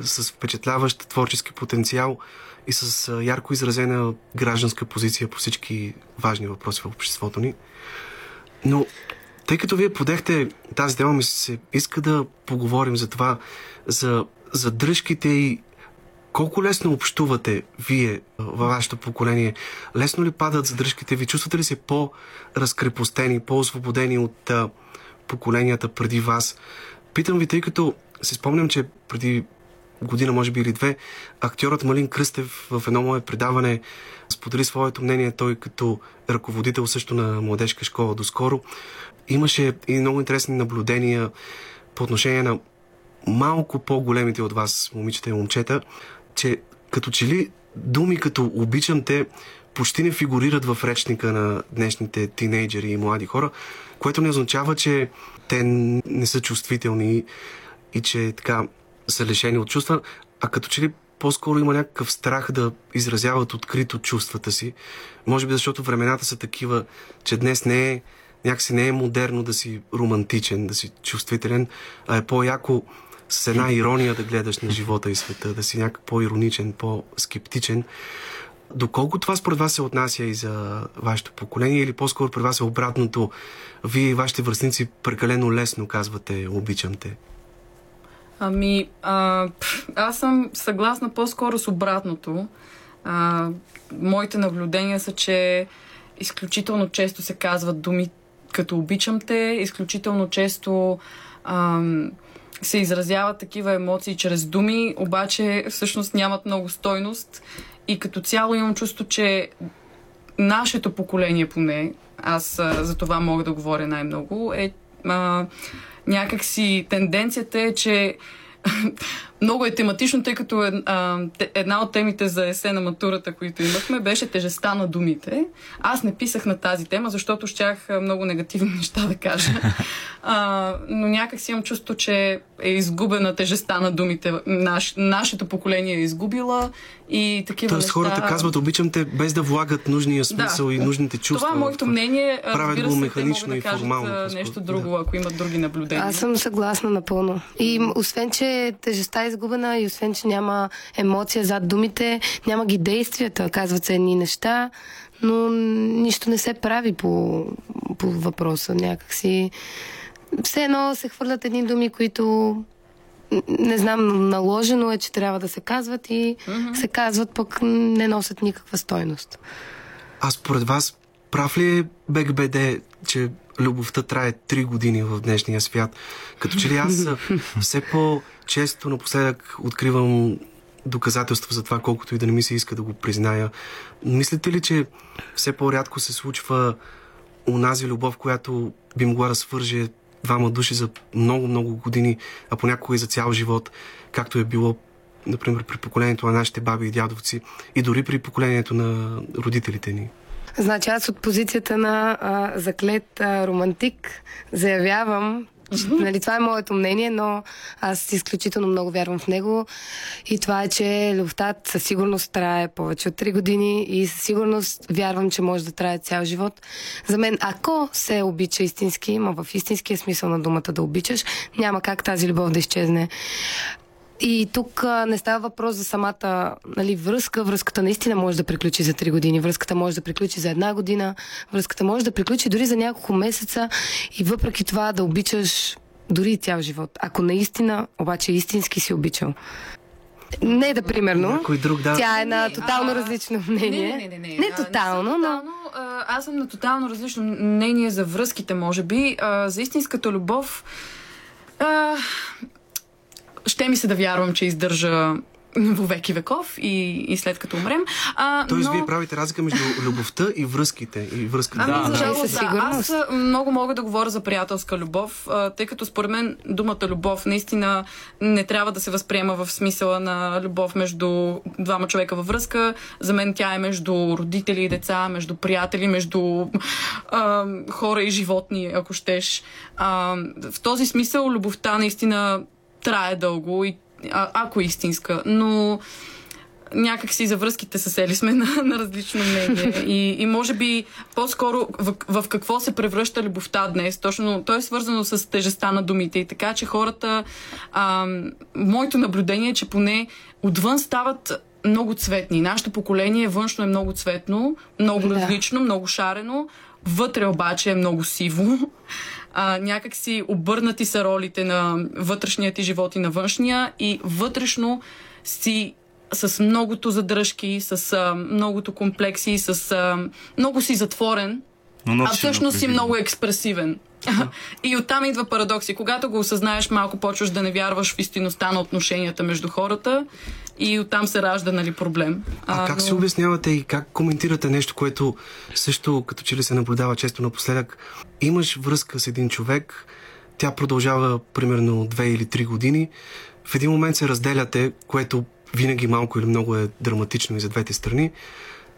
с впечатляващ творчески потенциал и с ярко изразена гражданска позиция по всички важни въпроси в обществото ни. Но тъй като вие подехте тази тема, ми се иска да поговорим за това, за задръжките и колко лесно общувате вие във вашето поколение? Лесно ли падат задръжките ви? Чувствате ли се по-разкрепостени, по-освободени от а, поколенията преди вас? Питам ви, тъй като си спомням, че преди година, може би или две, актьорът Малин Кръстев в едно мое предаване сподели своето мнение, той като ръководител също на младежка школа доскоро. Имаше и много интересни наблюдения по отношение на малко по-големите от вас, момичета и момчета, че като че ли думи като обичам те почти не фигурират в речника на днешните тинейджери и млади хора, което не означава, че те не са чувствителни и че така са лишени от чувства, а като че ли по-скоро има някакъв страх да изразяват открито чувствата си. Може би защото времената са такива, че днес не е някакси не е модерно да си романтичен, да си чувствителен, а е по-яко с една ирония да гледаш на живота и света, да си някак по-ироничен, по-скептичен. Доколко това според вас се отнася и за вашето поколение или по-скоро при вас е обратното? Вие и вашите връзници прекалено лесно казвате обичам те. Ами, а, аз съм съгласна по-скоро с обратното. А, моите наблюдения са, че изключително често се казват думи като обичам те, изключително често се изразяват такива емоции чрез думи, обаче всъщност нямат много стойност. И като цяло имам чувство, че нашето поколение поне, аз а, за това мога да говоря най-много, е а, някакси тенденцията е, че много е тематично, тъй като е, а, те- една от темите за есе на матурата, които имахме, беше тежестта на думите. Аз не писах на тази тема, защото щях много негативни неща да кажа. А, но някак си имам чувство, че е изгубена тежестта на думите. Наш, нашето поколение е изгубила и такива Тоест неща... хората казват обичам те без да влагат нужния смисъл и нужните чувства. Това е моето мнение. Правят го механично и да кажат формално, по-скоро. нещо друго, ако имат други наблюдения. Аз съм съгласна напълно. И освен, че тежестта е изгубена и освен, че няма емоция зад думите, няма ги действията, казват се едни неща, но нищо не се прави по, по въпроса. Някакси все едно се хвърлят едни думи, които не знам, наложено е, че трябва да се казват и се казват, пък не носят никаква стойност. А според вас, прав ли е Бек БД, че любовта трае три години в днешния свят? Като че ли аз все по-често напоследък откривам доказателства за това, колкото и да не ми се иска да го призная. Мислите ли, че все по-рядко се случва унази любов, която би могла да свърже двама души за много-много години, а понякога и за цял живот, както е било например, при поколението на нашите баби и дядовци и дори при поколението на родителите ни. Значи аз от позицията на а, заклет а, романтик заявявам, нали, това е моето мнение, но аз изключително много вярвам в него и това е, че любовта със сигурност трае повече от 3 години и със сигурност вярвам, че може да трае цял живот. За мен, ако се обича истински, има в истинския смисъл на думата да обичаш, няма как тази любов да изчезне. И тук а, не става въпрос за самата нали, връзка. Връзката наистина може да приключи за 3 години. Връзката може да приключи за една година. Връзката може да приключи дори за няколко месеца. И въпреки това да обичаш дори и цял живот. Ако наистина, обаче истински си обичал. Не да примерно. Някой друг, да. Тя е на Не, тотално а, различно мнение. Не, не, не, не. не А, съм тотално, но... тотално, а, аз съм на тотално различно мнение за връзките, може би. А, за истинската любов. А, ще ми се да вярвам, че издържа во веки веков и, и след като умрем. А, Тоест, но... вие правите разлика между любовта и връзките. И връзката. Ами, Да, за да. жалост, да. сигурност. Аз много мога да говоря за приятелска любов, а, тъй като според мен думата любов наистина не трябва да се възприема в смисъла на любов между двама човека във връзка. За мен тя е между родители и деца, между приятели, между а, хора и животни, ако щеш. А, в този смисъл любовта наистина трае дълго и а, ако е истинска, но някак си за връзките с Ели сме на, на различно мнение. И, и може би по-скоро в, в какво се превръща любовта днес. Точно то е свързано с тежестта на думите. И така, че хората. А, моето наблюдение е, че поне отвън стават много цветни. Нашето поколение външно е много цветно, много Да. различно, много шарено. Вътре обаче е много сиво. А, някак си обърнати са ролите на вътрешния ти живот и на външния и вътрешно си с многото задръжки, с а, многото комплекси, с а, много си затворен, Но а всъщност си много експресивен. И оттам идва парадокси. Когато го осъзнаеш, малко почваш да не вярваш в истинността на отношенията между хората и оттам се ражда нали, проблем. А, как но- се обяснявате и как коментирате нещо, което също като че ли се наблюдава често напоследък? Имаш връзка с един човек, тя продължава примерно две или три години, в един момент се разделяте, което винаги малко или много е драматично и за двете страни.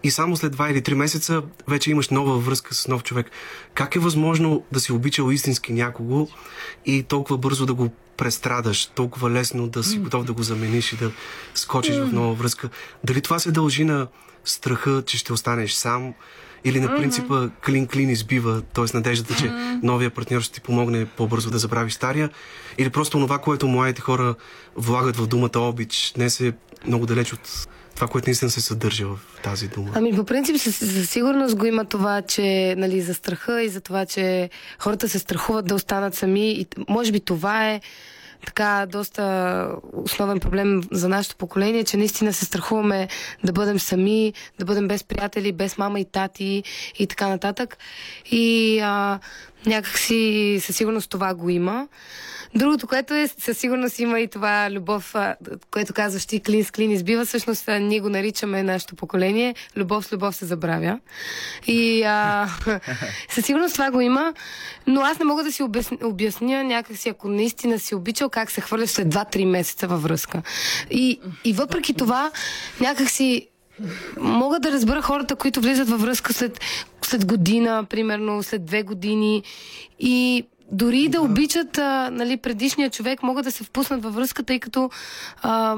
И само след два или три месеца вече имаш нова връзка с нов човек. Как е възможно да си обичал истински някого и толкова бързо да го престрадаш, толкова лесно да си готов да го замениш и да скочиш в нова връзка? Дали това се дължи на страха, че ще останеш сам? Или на принципа клин-клин избива, т.е. надеждата, че новия партньор ще ти помогне по-бързо да забравиш стария? Или просто това, което младите хора влагат в думата обич, днес е много далеч от това, което наистина се съдържа в тази дума? Ами по принцип със, със сигурност го има това, че нали, за страха и за това, че хората се страхуват да останат сами и може би това е така доста основен проблем за нашето поколение, че наистина се страхуваме да бъдем сами, да бъдем без приятели, без мама и тати и така нататък. И а, някакси със сигурност това го има. Другото, което е, със сигурност има и това любов, което казваш ти, клин с клин избива. Всъщност ние го наричаме нашето поколение. Любов с любов се забравя. И а, със сигурност това го има, но аз не мога да си обясня, обясня някакси, ако наистина си обичал, как се хвърляш след 2-3 месеца във връзка. И, и въпреки това, някакси мога да разбера хората, които влизат във връзка след, след година, примерно, след две години и дори и да обичат а, нали, предишния човек, могат да се впуснат във връзка, тъй като а,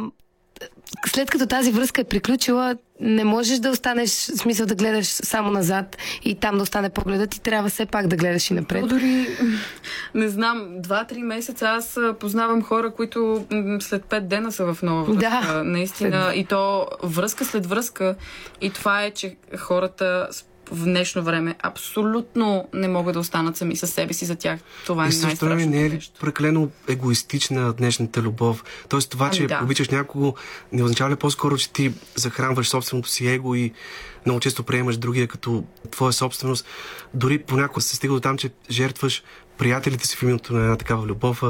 след като тази връзка е приключила, не можеш да останеш, в смисъл да гледаш само назад и там да остане погледът и трябва все пак да гледаш и напред. Дори, не знам, два-три месеца аз познавам хора, които след пет дена са в нова връзка. Да. Наистина. И то връзка след връзка. И това е, че хората в днешно време абсолютно не могат да останат сами със себе си. За тях това е също време най-страшното не е нещо. прекалено егоистична днешната любов? Тоест това, Ами че да. обичаш някого, не означава ли по-скоро, че ти захранваш собственото си его и много често приемаш другия като твоя собственост? Дори понякога се стига до там, че жертваш приятелите си в името на една такава любов.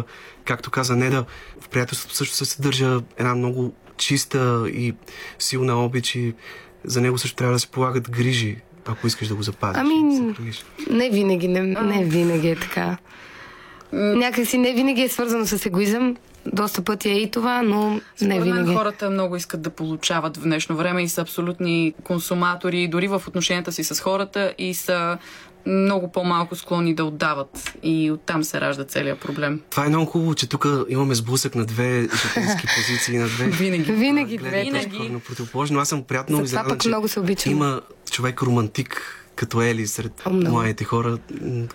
Както каза Неда, в приятелството също се съдържа една много чиста и силна обич и за него също трябва да се полагат грижи, ако искаш да го запазиш. Ами. Не винаги, не, не винаги е така. Някакси не винаги е свързано с егоизъм. Доста пъти е и това, но не Според мен винаги. хората много искат да получават в днешно време и са абсолютни консуматори, дори в отношенията си с хората и са много по-малко склонни да отдават. И оттам се ражда целият проблем. Това е много хубаво, че тук имаме сблъсък на две житейски позиции, на две Винаги. Винаги две. Винаги. аз съм приятно изненадан, пък че много се обичам. Има човек романтик като Ели сред О, много. младите хора,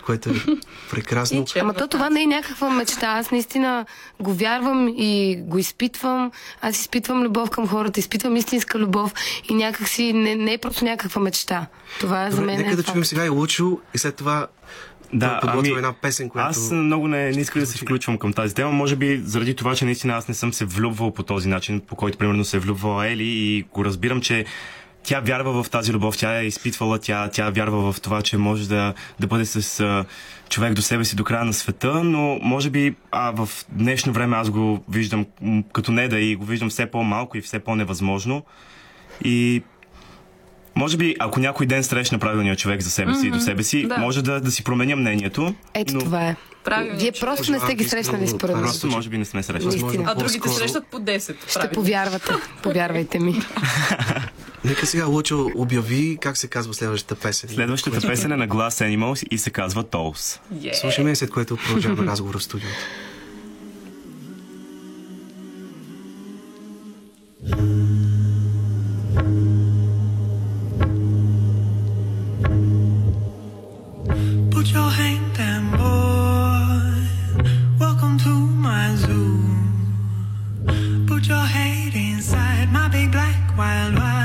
което е прекрасно. И че- Ама то това не е някаква мечта. Аз наистина го вярвам и го изпитвам. Аз изпитвам любов към хората, изпитвам истинска любов и някакси не, не е просто някаква мечта. Това за Добре, мен нека е да факт. чуем сега и Лучо и след това Да, ами, една песен, която... Аз много не, не искам да се включвам към тази тема. Може би заради това, че наистина аз не съм се влюбвал по този начин, по който примерно се е влюбвала Ели и го разбирам, че тя вярва в тази любов, тя е изпитвала, тя, тя вярва в това, че може да, да бъде с а, човек до себе си до края на света, но може би а, в днешно време аз го виждам като не да и го виждам все по-малко и все по-невъзможно. И може би, ако някой ден срещна правилния човек за себе си и до себе си, да. може да, да си променя мнението. Ето но това е. Правилният Вие просто не сте ги срещнали според мен. Просто може би не сме. Наистина. А другите срещат по 10. Ще правилно. повярвате. Повярвайте ми. Нека сега Лучо обяви как се казва следващата песен. Следващата Кое песен е на Glass Animals и се казва Tolls. Yeah. Слушаме след което продължаваме разговора в студиото. Put your hand inside my big black wild wild.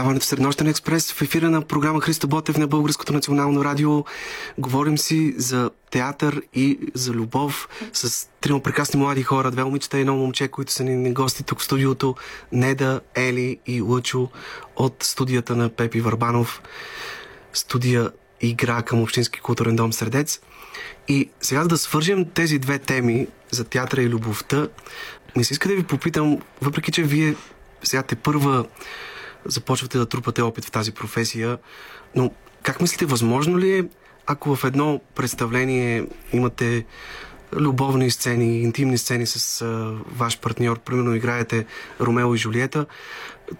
Предаването Среднощен експрес в ефира на програма Христо Ботев на Българското национално радио. Говорим си за театър и за любов с трима прекрасни млади хора, две момичета и едно момче, които са ни гости тук в студиото. Неда, Ели и Лъчо от студията на Пепи Върбанов. Студия игра към Общински културен дом Средец. И сега да свържем тези две теми за театъра и любовта, ми се иска да ви попитам, въпреки че вие сега те първа започвате да трупате опит в тази професия, но как мислите, възможно ли е, ако в едно представление имате любовни сцени, интимни сцени с а, ваш партньор, примерно играете Ромео и Жулиета,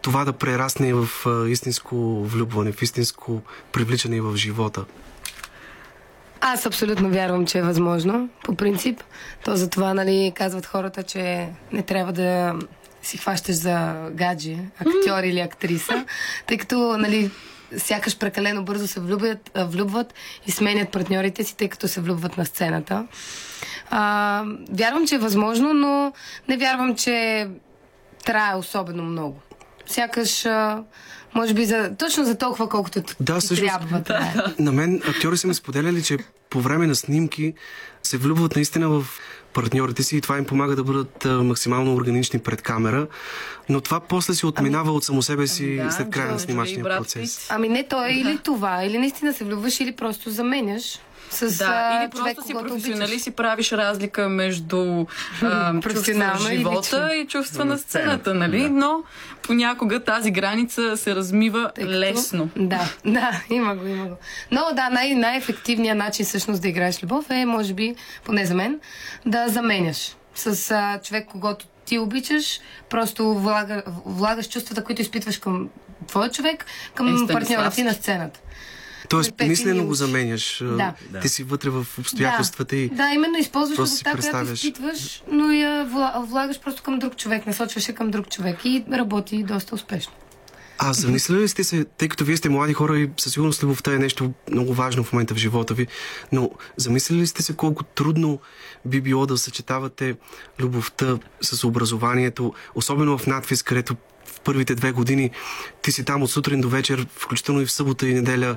това да прерасне в а, истинско влюбване, в истинско привличане в живота? Аз абсолютно вярвам, че е възможно, по принцип. То затова, нали, казват хората, че не трябва да си хващаш за гадже, актьор или актриса, тъй като, нали, сякаш прекалено бързо се влюбят, влюбват и сменят партньорите си, тъй като се влюбват на сцената. А, вярвам, че е възможно, но не вярвам, че трае особено много. Сякаш, а, може би, за, точно за толкова, колкото Да, ти всъщност- трябва. трае. На мен актьори са ми споделяли, че по време на снимки се влюбват наистина в партньорите си и това им помага да бъдат максимално органични пред камера, но това после се отминава от само себе си да, след края на Джордж снимачния процес. Ами не, то е или това, или наистина се влюбваш, или просто заменяш с Да, а, или човек, просто си професионалист и правиш разлика между а, Професионално чувства в и живота лично. и чувства На на сцената, нали? да. Но понякога тази граница се размива Тъй като- лесно. Да, да, има го, има го. Но да, най- най-ефективният начин всъщност да играеш любов е, може би, поне за мен, да заменяш с а, човек, когато ти обичаш, просто влага, влагаш чувствата, които изпитваш към твоя човек, Е, към Станиславски. партньора ти на сцената. Тоест, мислено го заменяш. Да. Ти си вътре в обстоятелствата и Да, именно използваш любовта, която изпитваш, но я вла- влагаш просто към друг човек, насочваш я към друг човек и работи доста успешно. А замисляли ли сте се, тъй като вие сте млади хора и със сигурност любовта е нещо много важно в момента в живота ви, но замисляли ли сте се колко трудно би било да съчетавате любовта с образованието, особено в надвис, където в първите две години. Ти си там от сутрин до вечер, включително и в събота и неделя,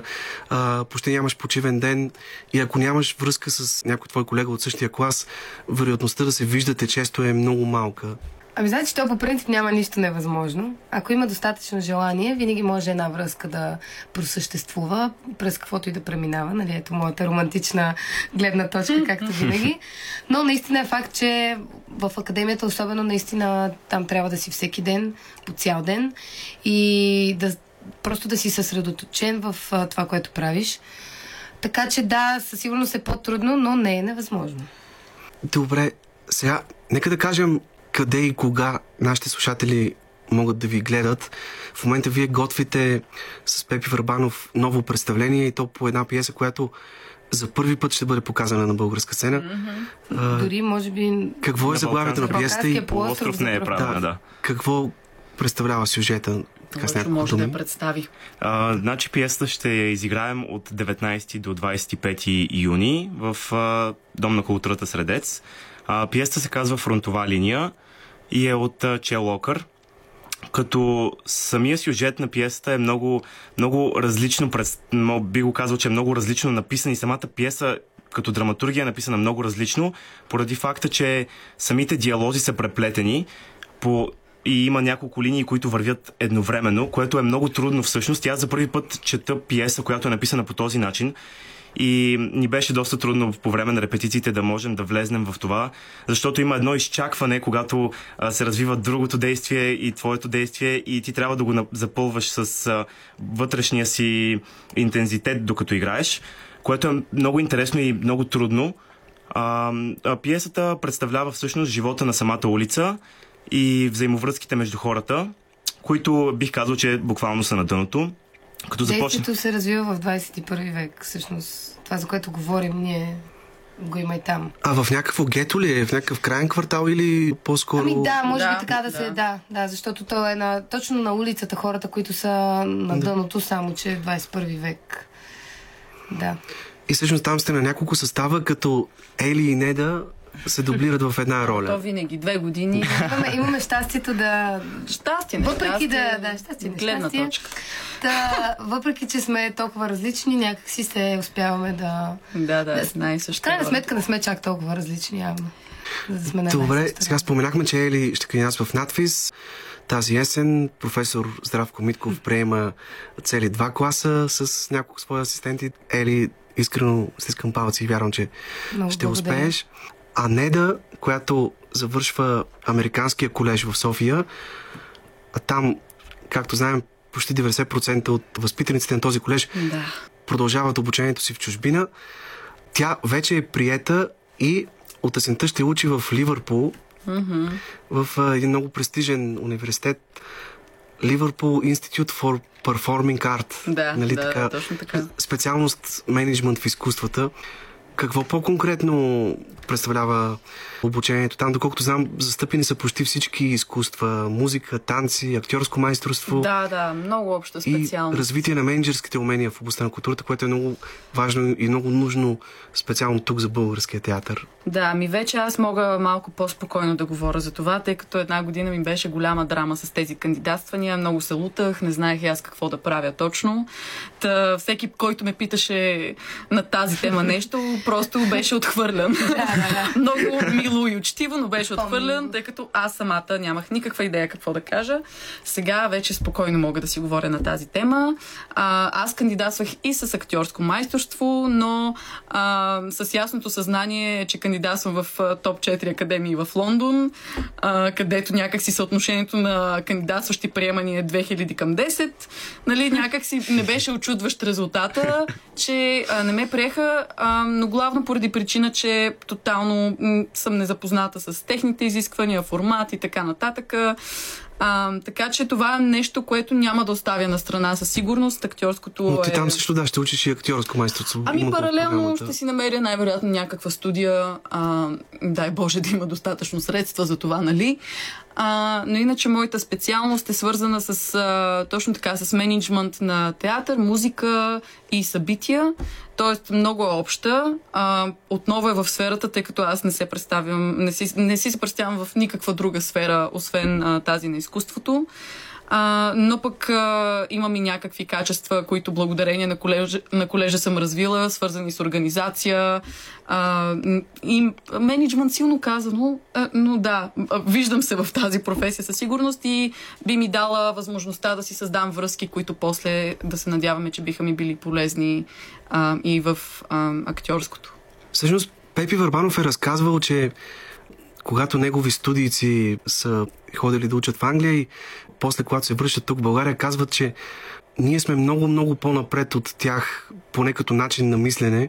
а, почти нямаш почивен ден. И ако нямаш връзка с някой твой колега от същия клас, вероятността да се виждате често е много малка. Ами, значи, то по принцип няма нищо невъзможно. Ако има достатъчно желание, винаги може една връзка да просъществува, през каквото и да преминава. Нали, ето моята романтична гледна точка, както винаги. Но наистина е факт, че в академията, особено наистина, там трябва да си всеки ден, по цял ден и да просто да си съсредоточен в това, което правиш. Така че да, със сигурност е по-трудно, но не е невъзможно. Добре, сега нека да кажем къде и кога нашите слушатели могат да ви гледат. В момента вие готвите с Пепи Върбанов ново представление и то по една пиеса, която за първи път ще бъде показана на българска сцена. А, Дори, може би, какво е заглавието на пиесата и полуостров не е пръв правилна, да. какво представлява сюжета? Така Лъчо може да думи. я представи. А, значи пиесата ще я изиграем от 19 до 25 юни в а, Дом на културата Средец. А, пиесата се казва Фронтова линия и е от а, Чел Локър. Като самия сюжет на пиесата е много, много различно, през, би го казал, че е много различно написан и самата пиеса като драматургия е написана много различно, поради факта, че самите диалози са преплетени по и има няколко линии, които вървят едновременно, което е много трудно всъщност. Аз за първи път чета пиеса, която е написана по този начин. И ни беше доста трудно по време на репетициите да можем да влезнем в това, защото има едно изчакване, когато а, се развива другото действие и твоето действие и ти трябва да го запълваш с а, вътрешния си интензитет, докато играеш, което е много интересно и много трудно. А, а, пиесата представлява всъщност живота на самата улица и взаимовръзките между хората, които бих казал, че буквално са на дъното. Като започна... Действието се развива в 21 век, всъщност. Това, за което говорим, ние го има и там. А в някакво гето ли е? В някакъв крайен квартал или по-скоро... Ами да, може Да, би така да, да. се... Да, да, защото то е на, точно на улицата хората, които са на дъното, само че е 21 век. Да. И всъщност там сте на няколко състава, като Ели и Неда се дублират в една То роля. винаги две години. Имаме, имаме щастието да... Щастие, не Въпреки щастие, да, да, щастие, не гледна щастие. точка. Та, въпреки, че сме толкова различни, някак си се успяваме да... Да, да, Да, знае В също. крайна сметка не сме чак толкова различни, явно. За да сме на една и Добре, сега споменахме, че Ели ще кандидатства в надфис. Тази есен професор Здравко Митков приема цели два класа с няколко свои асистенти. Ели, искрено стискам палци и вярвам, че Много ще благодаря. успееш. А Неда, която завършва Американския колеж в София, а там, както знаем, почти 90% от възпитаниците на този колеж Да. продължават обучението си в чужбина. Тя вече е приета и от есента ще учи в Ливърпул, в а, един много престижен университет, Liverpool Institute for Performing Art. Нали Да, да, точно така. Специалност менеджмент в изкуствата. Какво по-конкретно представлява обучението там. Доколкото знам, застъпени са почти всички изкуства, музика, танци, актьорско майсторство. Да, да, много обща И специалност. развитие на менеджерските умения в областта на културата, което е много важно и много нужно специално тук за българския театър. Да, ми вече аз мога малко по-спокойно да говоря за това, тъй като една година ми беше голяма драма с тези кандидатствания. Много се лутах, не знаех и аз какво да правя точно. Та, всеки, който ме питаше на тази тема нещо, просто беше отхвърлен. Много мило и учтиво, но беше отхвърлен, тъй като аз самата нямах никаква идея какво да кажа. Сега вече спокойно мога да си говоря на тази тема. А, аз кандидатствах и с актьорско майсторство, но а, с ясното съзнание, че кандидатствам в топ 4 академии в Лондон, а, където някакси съотношението на кандидатстващи приемания е 2000 към 10. Нали, някакси не беше очудващ резултата, че а, не ме приеха, а, но главно поради причина, че тотално м, съм незапозната с техните изисквания, формат и така нататък. А, така че това е нещо, което няма да оставя на страна със сигурност. Актьорското Но ти е... там също да, ще учиш и актьорско майсторство. Ами паралелно ще си намеря най-вероятно някаква студия. А, дай Боже да има достатъчно средства за това, нали? А, но иначе моята специалност е свързана с а, точно така с менеджмент на театър, музика и събития. Тоест много е обща. А, отново е в сферата, тъй като аз не се представям, не си, не си се представям в никаква друга сфера, освен а, тази на изкуството. А, но пък а, имам и някакви качества, които благодарение на колежа, на колежа съм развила, свързани с организация а, и менеджмент силно казано, а, но да, виждам се в тази професия със сигурност и би ми дала възможността да си създам връзки, които после да се надяваме, че биха ми били полезни а, и в а, актьорското. Всъщност, Пепи Върбанов е разказвал, че когато негови студийци са ходили да учат в Англия и после, когато се връщат тук в България, казват, че ние сме много, много по-напред от тях, поне като начин на мислене,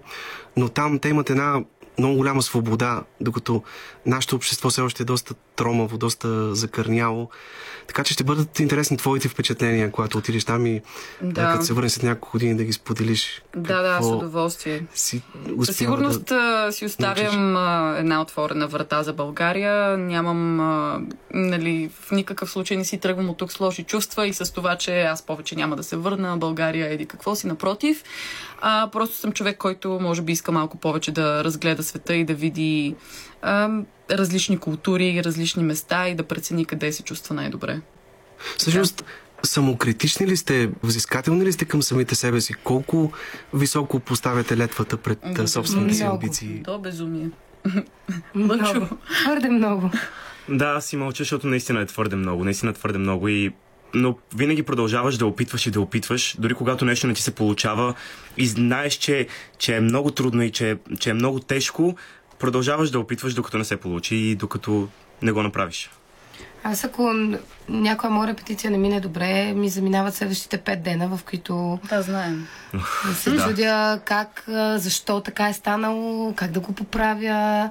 но там те имат една много голяма свобода, докато нашето общество все още е доста тромаво, доста закърняло. Така че ще бъдат интересни твоите впечатления, когато отидеш там и Да. като се върнеш след няколко години да ги споделиш. Да, да, с удоволствие. Си Със сигурност да... си оставям а, една отворена врата за България. Нямам, а, нали, в никакъв случай не си тръгвам от тук с лоши чувства и с това, че аз повече няма да се върна. България еди какво си, напротив. А, просто съм човек, който може би иска малко повече да разгледа света и да види а, различни култури, различни места и да прецени къде се чувства най-добре. Всъщност, самокритични ли сте, взискателни ли сте към самите себе си? Колко високо поставяте летвата пред а, собствените си амбиции? До безумие. Много. Твърде много. Да, аз си мълча, защото наистина е твърде много. Наистина твърде много и но винаги продължаваш да опитваш и да опитваш, дори когато нещо не ти се получава и знаеш, че, че е много трудно и че, че е много тежко, продължаваш да опитваш, докато не се получи и докато не го направиш. Аз ако някоя моя репетиция не мине добре, ми заминават следващите пет дена, в които Да, знаем. се Да. чудя как, защо така е станало, как да го поправя.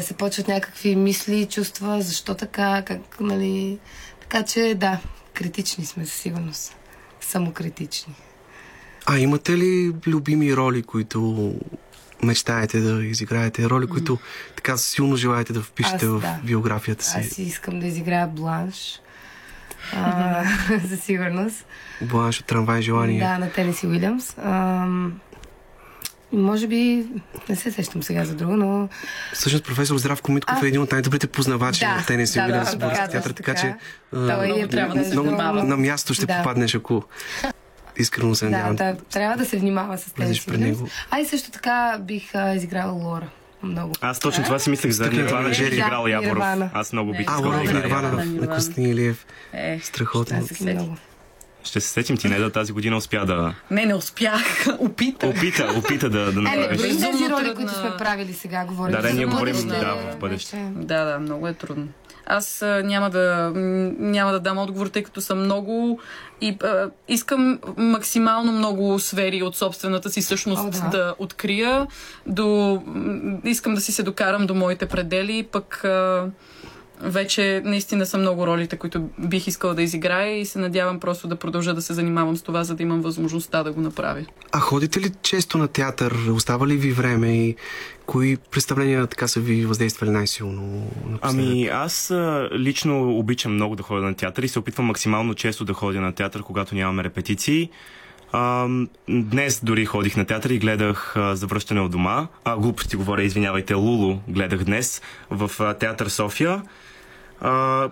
Се почват някакви мисли, чувства, защо така, как, нали... Така че, да, критични сме със сигурност. Самокритични. А имате ли любими роли, които мечтаете да изиграете? Роли, които така силно желаете да впишете Аз, в да. биографията си? Аз искам да изиграя Бланш. А, със сигурност. Бланш от трамвай желание. Да, на Тенеси Уилямс. Ам, може би, не се сещам сега за друго, но Всъщност професор Здравко Митков А. е един от най-добрите познавачи Да, на тенис и да, да, да, театър, така че така. а, Той е трябва да се много внимава. на място ще Да. попаднеш, ако искрено се да, надявам. да, трябва да се внимава с при Уилямс. него. А и също така бих а, изиграла Лора. Много. Аз точно това си мислех за Стъклен Нирвана, че менеджери. играл Да, Яворов. Аз много бих А, искал да играя. Нирвана на Нирвана. Костин Илиев. Е, Страхотно. Ще се сетим. Много. Ще се сетим ти, не да тази година успя да... Не, не успях. Опита. Опита, опита да, да Е, направиш. дори тези роли, които сме правили сега, говорим Да, да, ние говорим, да, в бъдеще. Да, да, много е трудно. Аз няма да, няма да дам отговор, тъй като съм много и а, искам максимално много сфери от собствената си същност О, да. да открия. До, искам да си се докарам до моите предели, пък а, вече наистина са много ролите, които бих искала да изиграя и се надявам просто да продължа да се занимавам с това, за да имам възможността да го направя. А ходите ли често на театър? Остава ли ви време и Кои представления така са ви въздействали най-силно? напоследък? Ами аз а, лично обичам много да ходя на театър и се опитвам максимално често да ходя на театър, когато нямаме репетиции. А, днес дори ходих на театър и гледах а, Завръщане от дома. А, глупости говоря, извинявайте, Лулу гледах днес в а, театър София. А, а,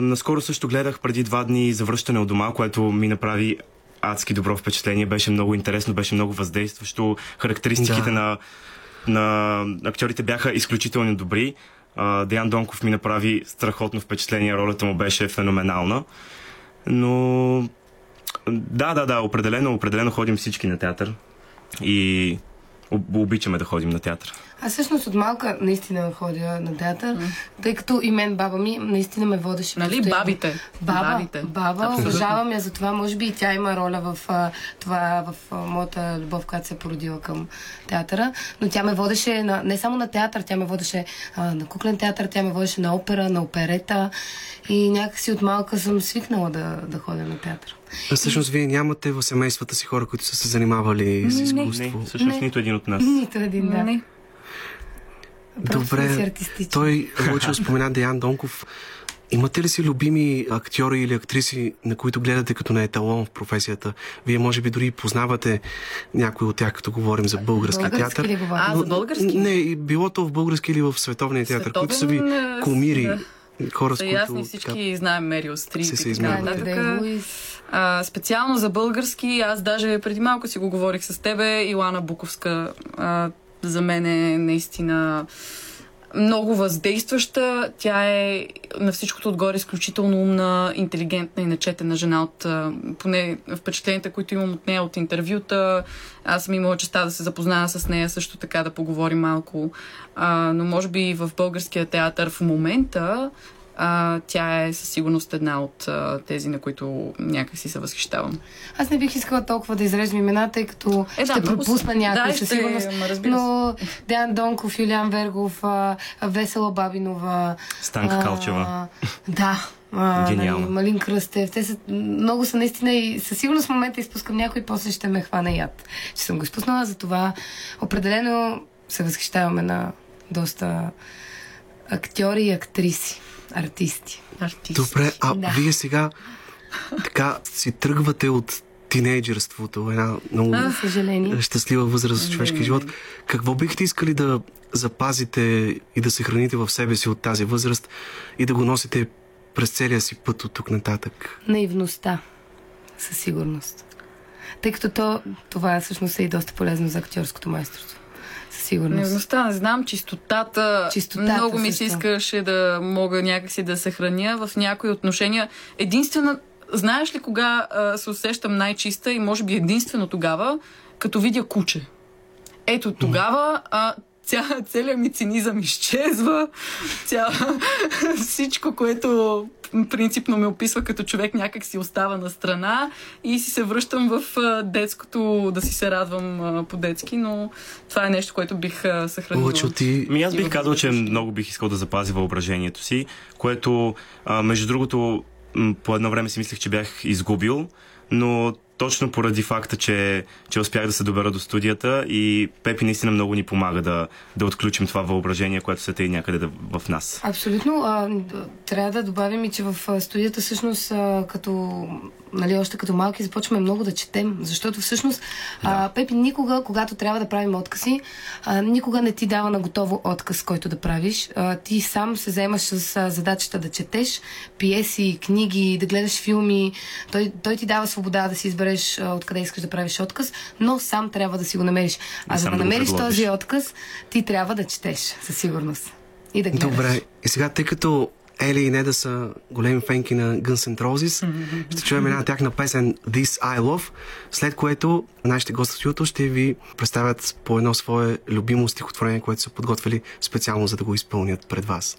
наскоро също гледах преди два дни Завръщане от дома, което ми направи адски добро впечатление. Беше много интересно, беше много въздействащо. Характеристиките Да. на, на актьорите бяха изключително добри. Деян Донков ми направи страхотно впечатление, ролята му беше феноменална. Но да, да, да, определено, определено ходим всички на театър и об- обичаме да ходим на театър. Аз всъщност от малка наистина ходя на театър, тъй като и мен баба ми наистина ме водеше. Нали, постоянно. бабите. Баба, Бабите. баба, Абсолютно. уважавам я за това. Може би и тя има роля в а, това, в а, моята любов, която се е породила към театъра. Но тя ме водеше на, не само на театър, тя ме водеше а, на куклен театър, тя ме водеше на опера, на оперета. И някакси от малка съм свикнала да, да ходя на театър. А Всъщност, вие нямате в семействата си хора, които са се занимавали с Не, изкуство. всъщност Не. нито един от нас. Нито един, да. Не. Добре, той Лъчо спомена Деян Донков. Имате ли си любими актьори или актриси, на които гледате като на еталон в професията? Вие може би дори познавате някой от тях, като говорим за български, Български театър. ли говорим? А, за български? Не, и било то в български или в световния театър, които са ви Световен, кумири, да. хора с които... ясни всички знаем Мерил Стрип Се и така нататък. А, специално за български, аз даже преди малко си го говорих с тебе, Илана Буковска а, за мен е наистина много въздействаща. Тя е на всичкото отгоре изключително умна, интелигентна и начетена жена от поне впечатленията, които имам от нея от интервюта. Аз съм имала честа да се запозная с нея, също така да поговорим малко. А, но може би в българския театър в момента а, тя е със сигурност една от а, тези, на които някакси се възхищавам. Аз не бих искала толкова да изреждам имена, тъй като Е, да, ще много пропусна някой Да, със ще- сигурност. се. Но Деян Донков, Юлиан Вергов, а, Весела Бабинова. Станка а, Калчева. Да. А, Гениална. Нали, Малин Кръстев. Те са, много са наистина и със сигурност в момента изпускам някой, после ще ме хване яд. Че съм го изпуснала, затова определено се възхищаваме на доста актьори и актриси, артисти. Артист. Добре, а Да. вие сега така си тръгвате от тинейджерството, една много За съжаление. щастлива възраст в човешкия живот. Какво бихте искали да запазите и да съхраните в себе си от тази възраст и да го носите през целия си път от тук нататък? Наивността. Със сигурност. Тъй като то, това всъщност е и доста полезно за актьорското майсторство. Сигурност. Невността, не знам, чистотата. Чистотата Много ми се искаше да мога някакси да се храня в някои отношения. Единствена, знаеш ли кога а, се усещам най-чиста и може би единствено тогава, като видя куче. Ето тогава а, ця, целият ми цинизъм изчезва. Ця, всичко, което принципно ме описва като човек, някак си остава на страна и си се връщам в детското, да си се радвам по-детски, но това е нещо, което бих съхранила. Лъчо, ти Ми аз бих казал, че много бих искал да запази въображението си, което, между другото, по едно време си мислех, че бях изгубил, но точно поради факта, че, че успях да се добера до студията и Пепи наистина много ни помага да, да отключим това въображение, което се тъй някъде да, в нас. Абсолютно. А, трябва да добавим и, че в студията всъщност а, като, нали, още като малки започваме много да четем, защото всъщност а, Пепи никога, когато трябва да правим откази, а, никога не ти дава на готово отказ, който да правиш. А, ти сам се заемаш с а, задачата да четеш пиеси, книги, да гледаш филми. Той, той ти дава свобода да си избереш а, откъде искаш да правиш отказ, но сам трябва да си го намериш. А за да да намериш предложиш. този отказ, ти трябва да четеш, със сигурност. И да гледаш. Добре, и сега, тъй като Ели и Неда са големи фенки на Guns N' Roses, ще чуем една тяхна песен This I Love, след което нашите гости в студиото ще ви представят по едно свое любимо стихотворение, което са подготвили специално за да го изпълнят пред вас.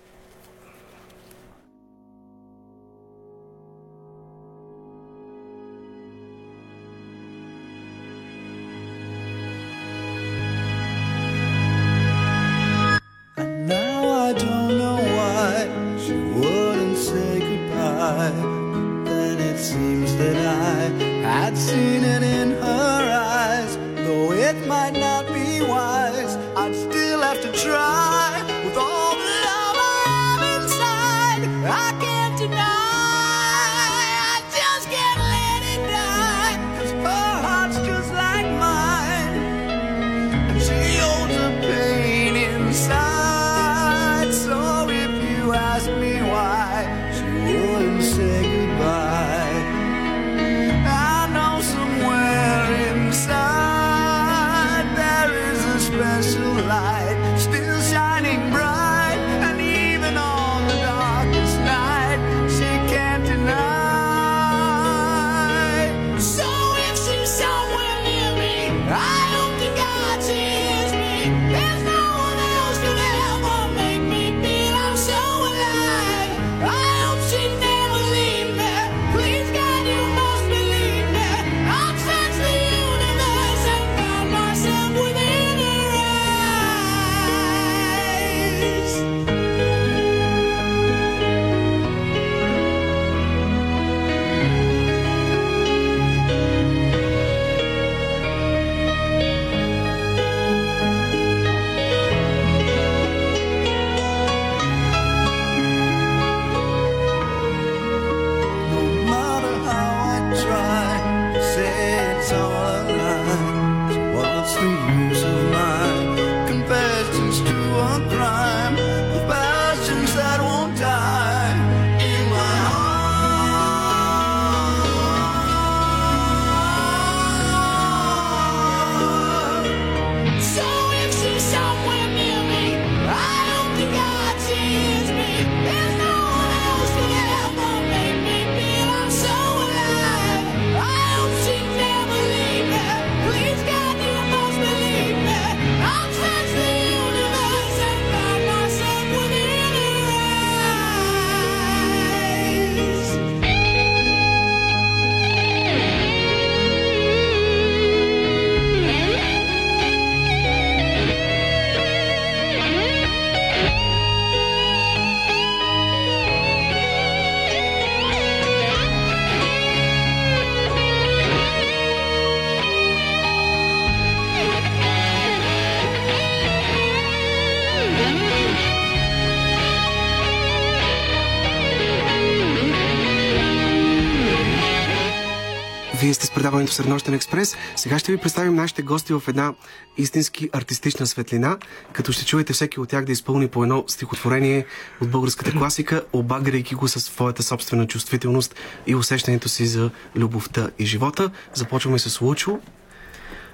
Предаването Среднощен експрес. Сега ще ви представим нашите гости в една истински артистична светлина, като ще чуете всеки от тях да изпълни по едно стихотворение от българската класика, обаграйки го със своята собствена чувствителност и усещането си за любовта и живота. Започваме с Лучо.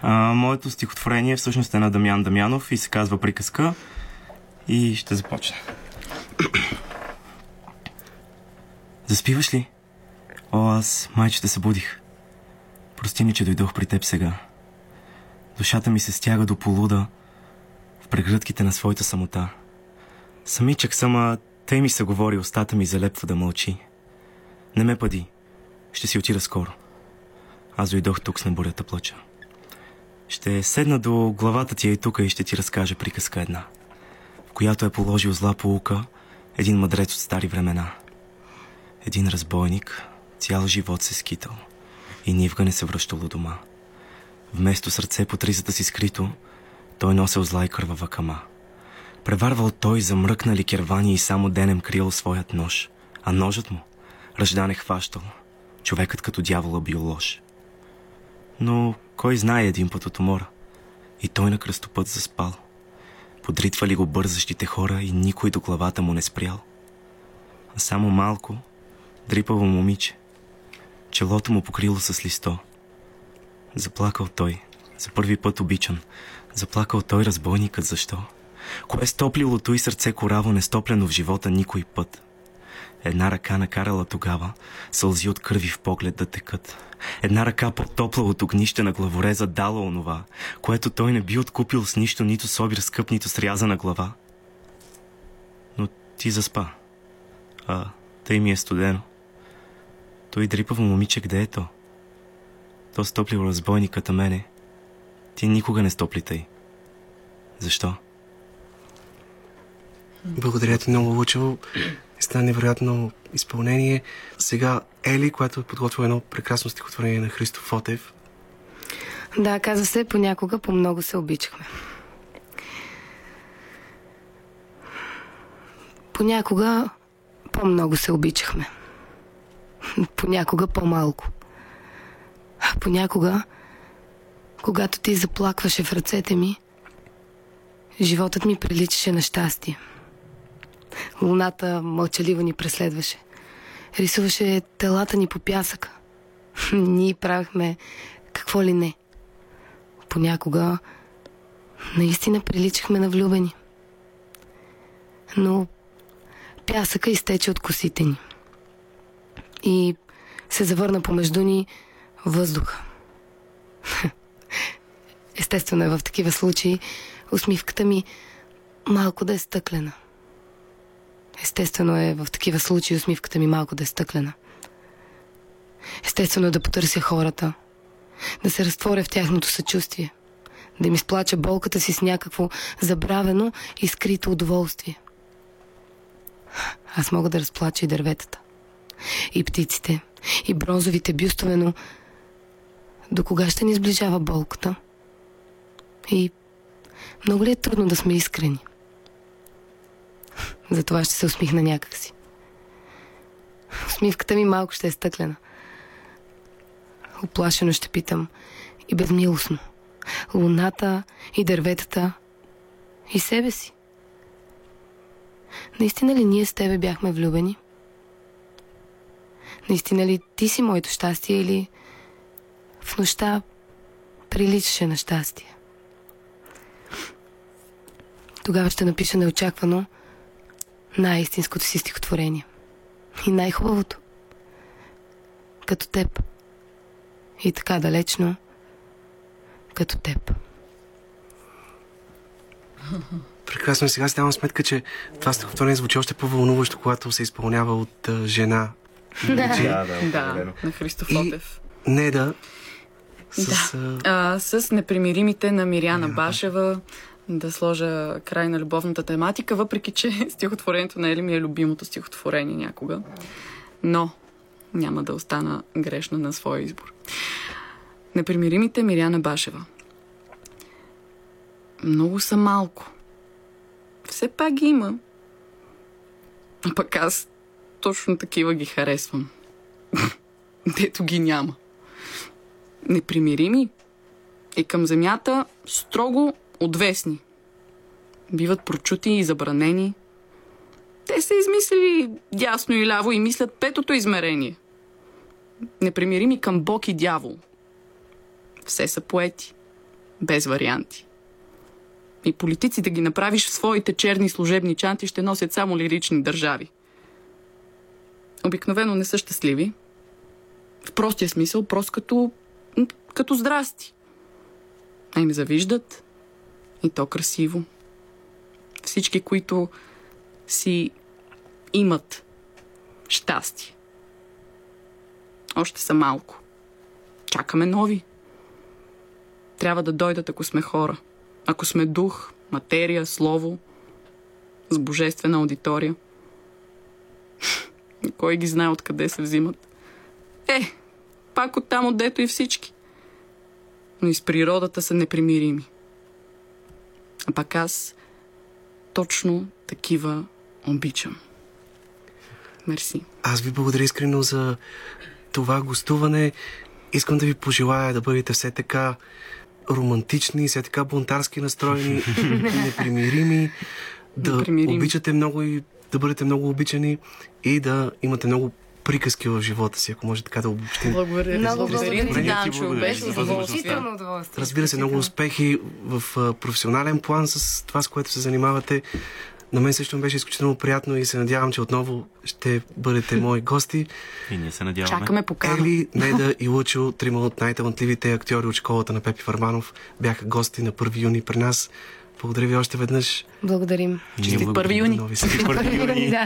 А, моето стихотворение всъщност е на Дамян Дамянов и се казва Приказка. И ще започна. Заспиваш ли? О, аз майче те събудих. Прости ми, че дойдох при теб сега. Душата ми се стяга до полуда в прегръдките на своята самота. Самичък съм, а тъй ми се говори, устата ми залепва да мълчи. Не ме пади. Ще си отида скоро. Аз дойдох тук с небурята плача. Ще седна до главата ти и тук и ще ти разкажа приказка една, в която е положил зла полука един мъдрец от стари времена. Един разбойник цял живот се скитал и нивга не се връщал до дома. Вместо сърце по тризата си скрито, той носел зла и кървава кама. Преварвал той замръкнали кервани и само денем криел своят нож, а ножът му ръждане хващал. Човекът като дявола бил лош. Но кой знае един път от умора? И той на кръстопът заспал. Подритвали го бързащите хора и никой до главата му не спрял. А само малко дрипаво момиче. Челото му покрило с листо. Заплакал той, за първи път обичан. Заплакал той разбойникът защо? Кое стоплило той сърце кораво, нестоплено в живота никой път? Една ръка накарала тогава сълзи от кърви в поглед да текат. Една ръка по-топла от огнище на главореза дала онова, което той не би откупил с нищо, нито с обир скъп, нито с рязана глава. Но ти заспа. А, тъй ми е студено. Той дрипаво момиче, къде е то? То стоплило разбойниката мене. Ти никога не стопли тъй. Защо? Благодаря ти много, Лучо. Стана невероятно изпълнение. Сега Ели, която е подготвила едно прекрасно стихотворение на Христо Фотев. Да, казва се, понякога по-много се обичахме. Понякога по-много се обичахме. Понякога по-малко. А понякога, когато ти заплакваше в ръцете ми, животът ми приличаше на щастие. Луната мълчаливо ни преследваше. Рисуваше телата ни по пясъка. Ние правихме какво ли не. Понякога наистина приличахме на влюбени. Но пясъка изтече от косите ни. И се завърна помежду ни въздуха. Естествено е в такива случаи усмивката ми малко да е стъклена. Естествено е в такива случаи усмивката ми малко да е стъклена. Естествено е да потърся хората, да се разтворя в тяхното съчувствие, да им изплача болката си с някакво забравено и скрито удоволствие. Аз мога да разплача и дърветата, и птиците, и бронзовите бюстове, но до кога ще ни сближава болката? И много ли е трудно да сме искрени? Затова ще се усмихна някакси. Усмивката ми малко ще е стъклена. Оплашено ще питам и безмилостно. Луната и дърветата и себе си. Наистина ли ние с тебе бяхме влюбени? Наистина ли ти си моето щастие или в нощта приличаше на щастие? Тогава ще напиша неочаквано най-истинското си стихотворение. И най-хубавото. Като теб. И така далечно, като теб. Прекрасно. Сега си давам сметка, че това стихотворение звучи още по-вълнуващо, когато се изпълнява от жена. Да, да, Да, на Христо И- Фотев. Не да. С, а, А, с непримиримите на Миряна Башева да сложа край на любовната тематика, въпреки че стихотворението на Ели ми е любимото стихотворение някога. Но няма да остана грешна на своя избор. Непримиримите Миряна Башева. Много са малко. Все пак ги има. А пък аз точно такива ги харесвам. Дето ги няма непримирими и към земята строго отвесни. Биват прочути и забранени. Те са измислили дясно и ляво и мислят петото измерение. Непримирими към Бог и дявол. Все са поети. Без варианти. И политици да ги направиш в своите черни служебни чанти ще носят само лирични държави. Обикновено не са щастливи. В простия смисъл, просто като като здрасти. А им завиждат и то красиво. Всички, които си имат щастие. Още са малко. Чакаме нови. Трябва да дойдат, ако сме хора. Ако сме дух, материя, слово, с божествена аудитория. Кой ги знае откъде се взимат? Е, пак оттам, отдето и всички. Но и с природата са непримирими. А пак аз точно такива обичам. Мерси. аз ви благодаря искрено за това гостуване. Искам да ви пожелая да бъдете все така романтични, все така бунтарски настроени, непримирими, да Непримирими. обичате много и да бъдете много обичани и да имате много приказки в живота си, ако може така да обобщим. Благодаря. Много благодаря ти. Данчо. Беше за удоволствие. Изключително удоволствие. Разбира се, много успехи в професионален план с това, с което се занимавате. На мен също ми беше изключително приятно и се надявам, че отново ще бъдете мои гости. И ние се надяваме. Чакаме покана. Ели, Неда и Лучо, трима от най-талантливите актьори от школата на Пепи Варманов, бяха гости на 1 юни при нас. Благодаря ви още веднъж. Благодарим. Честит благодарим. 1 юни. Нови събития. Първи юни. да.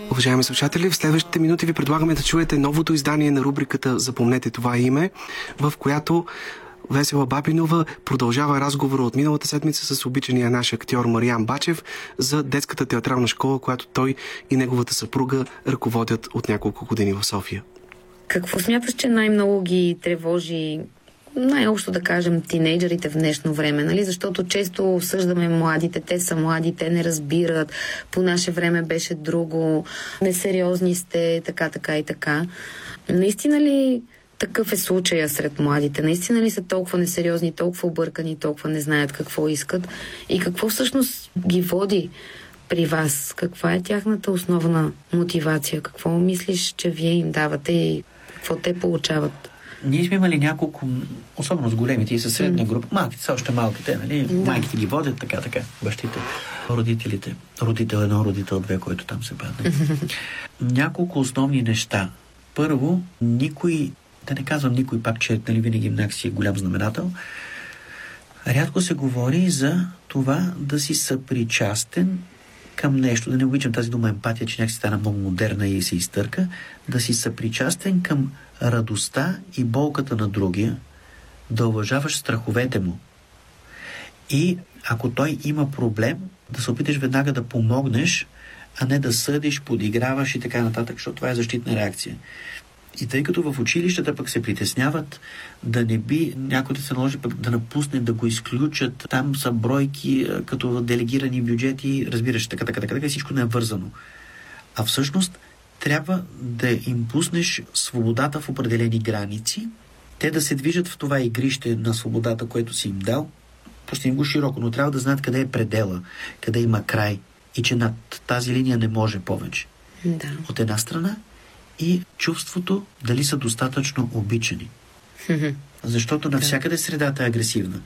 Уважаеми слушатели, в следващите минути ви предлагаме да чуете новото издание на рубриката Запомнете това име, в която Весела Бабинова продължава разговора от миналата седмица с обичания наш актьор Мариан Бачев за детската театрална школа, която той и неговата съпруга ръководят от няколко години в София. Какво смяташ, че най-много ги тревожи най-общо да кажем тинейджерите в днешно време, нали? Защото често осъждаме младите, те са млади, те не разбират, по наше време беше друго, несериозни сте, така, така и така. Наистина ли такъв е случая сред младите? Наистина ли са толкова несериозни, толкова объркани, толкова не знаят какво искат? И какво всъщност ги води при вас? Каква е тяхната основна мотивация? Какво мислиш, че вие им давате и какво те получават? Ние сме имали няколко, особено с големите и със средна група, малките са още малките, нали? Да. Майките ги водят така, така, бащите, родителите, родител едно, родител две, който там се падне. няколко основни неща. Първо, никой, да не казвам никой пак, че нали, винаги някакси е голям знаменател, рядко се говори за това да си съпричастен към нещо, да не обичам тази дума емпатия, че някакси стана много модерна и се изтърка, да си съпричастен към радостта и болката на другия, да уважаваш страховете му. И ако той има проблем, да се опиташ веднага да помогнеш, а не да съдиш, подиграваш и така нататък, защото това е защитна реакция. И тъй като в училищата пък се притесняват да не би някой да се наложи пък да напусне, да го изключат, там са бройки а, като делегирани бюджети, разбираш, така, така, така, така, всичко не е вързано. А всъщност трябва да им пуснеш свободата в определени граници, те да се движат в това игрище на свободата, което си им дал, пусти им го широко, но трябва да знаят къде е предела, къде има край и че над тази линия не може повече. Да. От една страна и чувството дали са достатъчно обичани. Защото навсякъде средата е агресивна.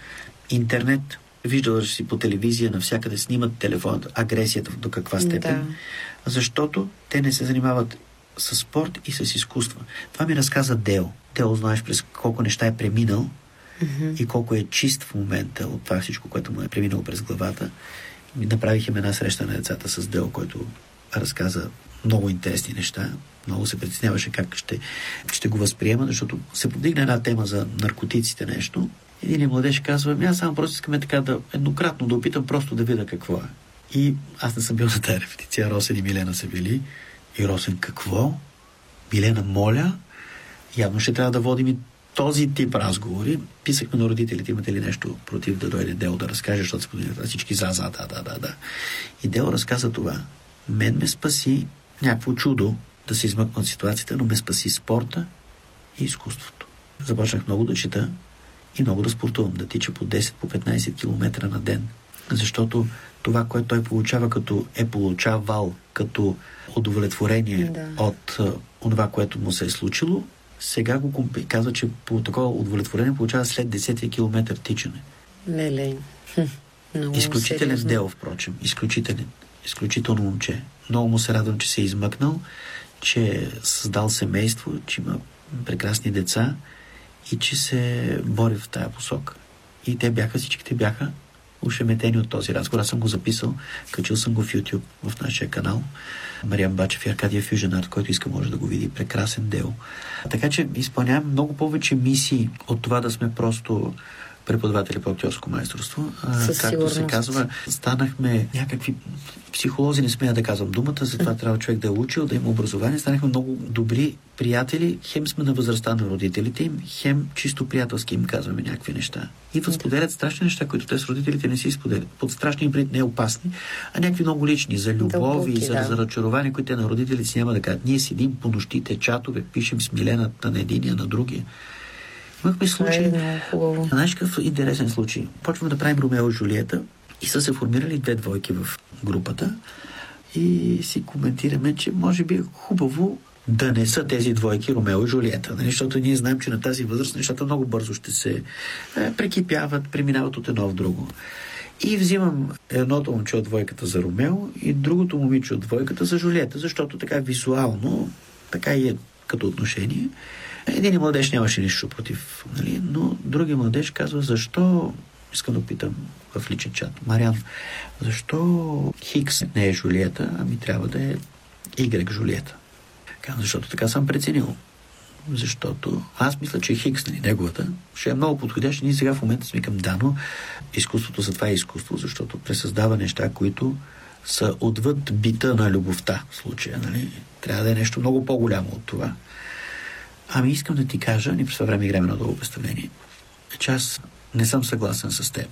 Интернет, виждала си по телевизия, навсякъде снимат телефон, агресията до каква степен. Да. Защото те не се занимават с спорт и с изкуства. Това ми разказа Део. Део, знаеш през колко неща е преминал и колко е чист в момента от това всичко, което му е преминало през главата. И направихме една среща на децата с Део, който разказа много интересни неща. Много се притесняваше как ще, ще го възприема, защото се подигна една тема за наркотиците нещо. Един младеж казва, «Ами аз само просто искаме така да еднократно да опитам просто да видя какво е. И аз не съм бил на тази репетиция, Росен и Милена са били. И Росен, какво? Милена, моля, явно ще трябва да водим и този тип разговори. Писахме на родителите, имате ли нещо против да дойде Дел да разкаже, защото се подигнаха всички за, за, да, да, да, да. И Дел разказа това. Мен ме спаси някакво чудо да се измъкна от ситуацията, но ме спаси спорта и изкуството. Започнах много да чета и много да спортувам, да тича по 10, по 15 км на ден. Защото това, което той получава като е получавал като удовлетворение Да. от това, което му се е случило, сега го казва, че по такова удовлетворение получава след 10 км тичане. Леле. Много Изключителен сериозно. дел, впрочем. Изключителен. Изключително момче. Много му се радвам, че се е измъкнал, че е създал семейство, че има прекрасни деца и че се бори в тая посока. И те бяха, всичките бяха ушеметени от този разговор. Аз съм го записал, качил съм го в YouTube, в нашия канал. Мариан Бачев и Аркадия Fusion Art, който иска може да го види. Прекрасен дел. Така че изпълнявам много повече мисии от това да сме просто преподаватели по актьорско майсторство. А, Със както се сигурност. казва, станахме някакви психолози, не смея да казвам думата, затова трябва човек да е учил, да има образование. Станахме много добри приятели. Хем сме на възрастта на родителите им, хем чисто приятелски им казваме някакви неща. Идват, споделят страшни неща, които те с родителите не си споделят. Под страшни им не опасни, а някакви много лични, за любов Дълбоки, и за, да. за разочарование, които те на родителите си няма да кажат. Ние седим по нощите, чатове, пишем с Милената на единия, на другия. Имахме Това случаи. е. Знаеш какъв интересен случай? Почваме да правим Ромео и Жулиета и са се формирали две двойки в групата и си коментираме, че може би е хубаво да не са тези двойки Ромео и Жулиета, нали? защото ние знаем, че на тази възраст нещата много бързо ще се е, прекипяват, преминават от едно в друго. И взимам едното момче от двойката за Ромео и другото момиче от двойката за Жулиета, защото така визуално, така и е като отношение. Един младеж нямаше нищо против, нали? но други младеж казва, защо искам да питам в личен чат. Мариан, защо Хикс не е Жулиета, ами трябва да е Y Жулиета? Казвам, защото така съм преценил. Защото аз мисля, че Хикс, нали, неговата, ще е много подходящ. Ние сега в момента сме към Дано. Изкуството за това е изкуство, защото пресъздава неща, които са отвъд бита на любовта в случая. Нали? Трябва да е нещо много по-голямо от това. Ами искам да ти кажа, ни през това време играем на дълго представление, че аз не съм съгласен с теб.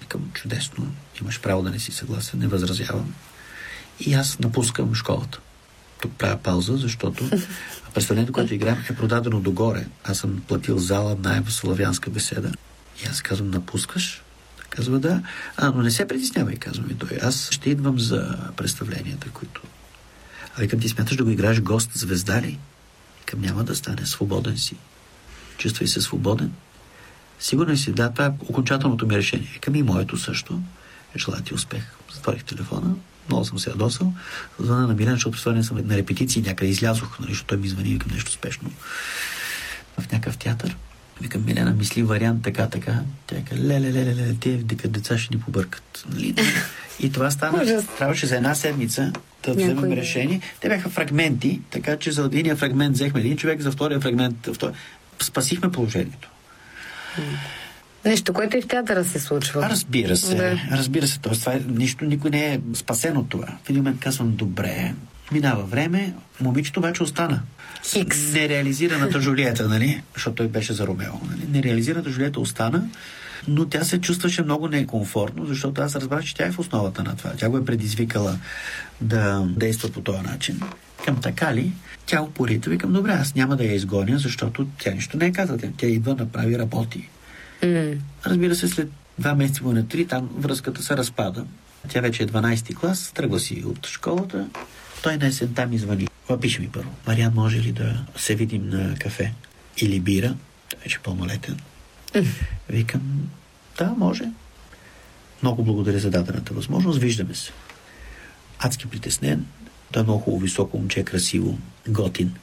Викам, чудесно, имаш право да не си съгласен, не възразявам. И аз напускам школата. Тук правя пауза, защото представлението, което играем, е продадено догоре. Аз съм платил зала найем в славянска беседа. И аз казвам, напускаш? Казва да. А, но не се притеснявай, казва ми той. Аз ще идвам за представленията, които... А викам, ти смяташ да го играеш гост звезда ли? Викам, няма да стане. Свободен си. Чувствай се свободен. Сигурен си, да, това е окончателното ми решение. Викам и моето също. Желая ти успех. Затворих телефона, много съм се ядосал. Звъна на Милен, защото това не съм на репетиции, някъде излязох, нали, защото той ми звъни, викам нещо спешно. В някакъв театър. Викам, Милена, мисли вариант така, така. Тя каза, леле, леле, леле, те дека деца ще ни побъркат. Нали? И това стана. Трябваше за една седмица да Някой- вземем решение. Те бяха фрагменти, така че за единия фрагмент взехме един човек, за втория фрагмент втори. Спасихме положението. Нещо, което и в театъра се случва. Разбира се, Да. разбира се. Тоест, това е, нищо, никой не е спасен от това. В един момент казвам, добре, минава време, момичето обаче остана. Хикс. Нереализираната Жулиета, нали? Защото той беше за Ромео. Нали? Нереализираната Жулиета остана, но тя се чувстваше много некомфортно, защото аз разбрах, че тя е в основата на това. Тя го е предизвикала да действа по този начин. Към така ли? Тя упорита. Викам, добре, аз няма да я изгоня, защото тя нищо не е казала. Тя- идва, направи, работи. М. Разбира се, след два месеца на три, там връзката се разпада. Тя вече е 12 клас, тръгва си от школата. Той на есента ми звъни. Пише ми първо. Мариан, може ли да се видим на кафе? Или бира? Той вече е пълнолетен. Викам, да, може. Много благодаря за дадената възможност. Виждаме се. Адски притеснен. Той е много хубаво, високо момче, красиво, готин.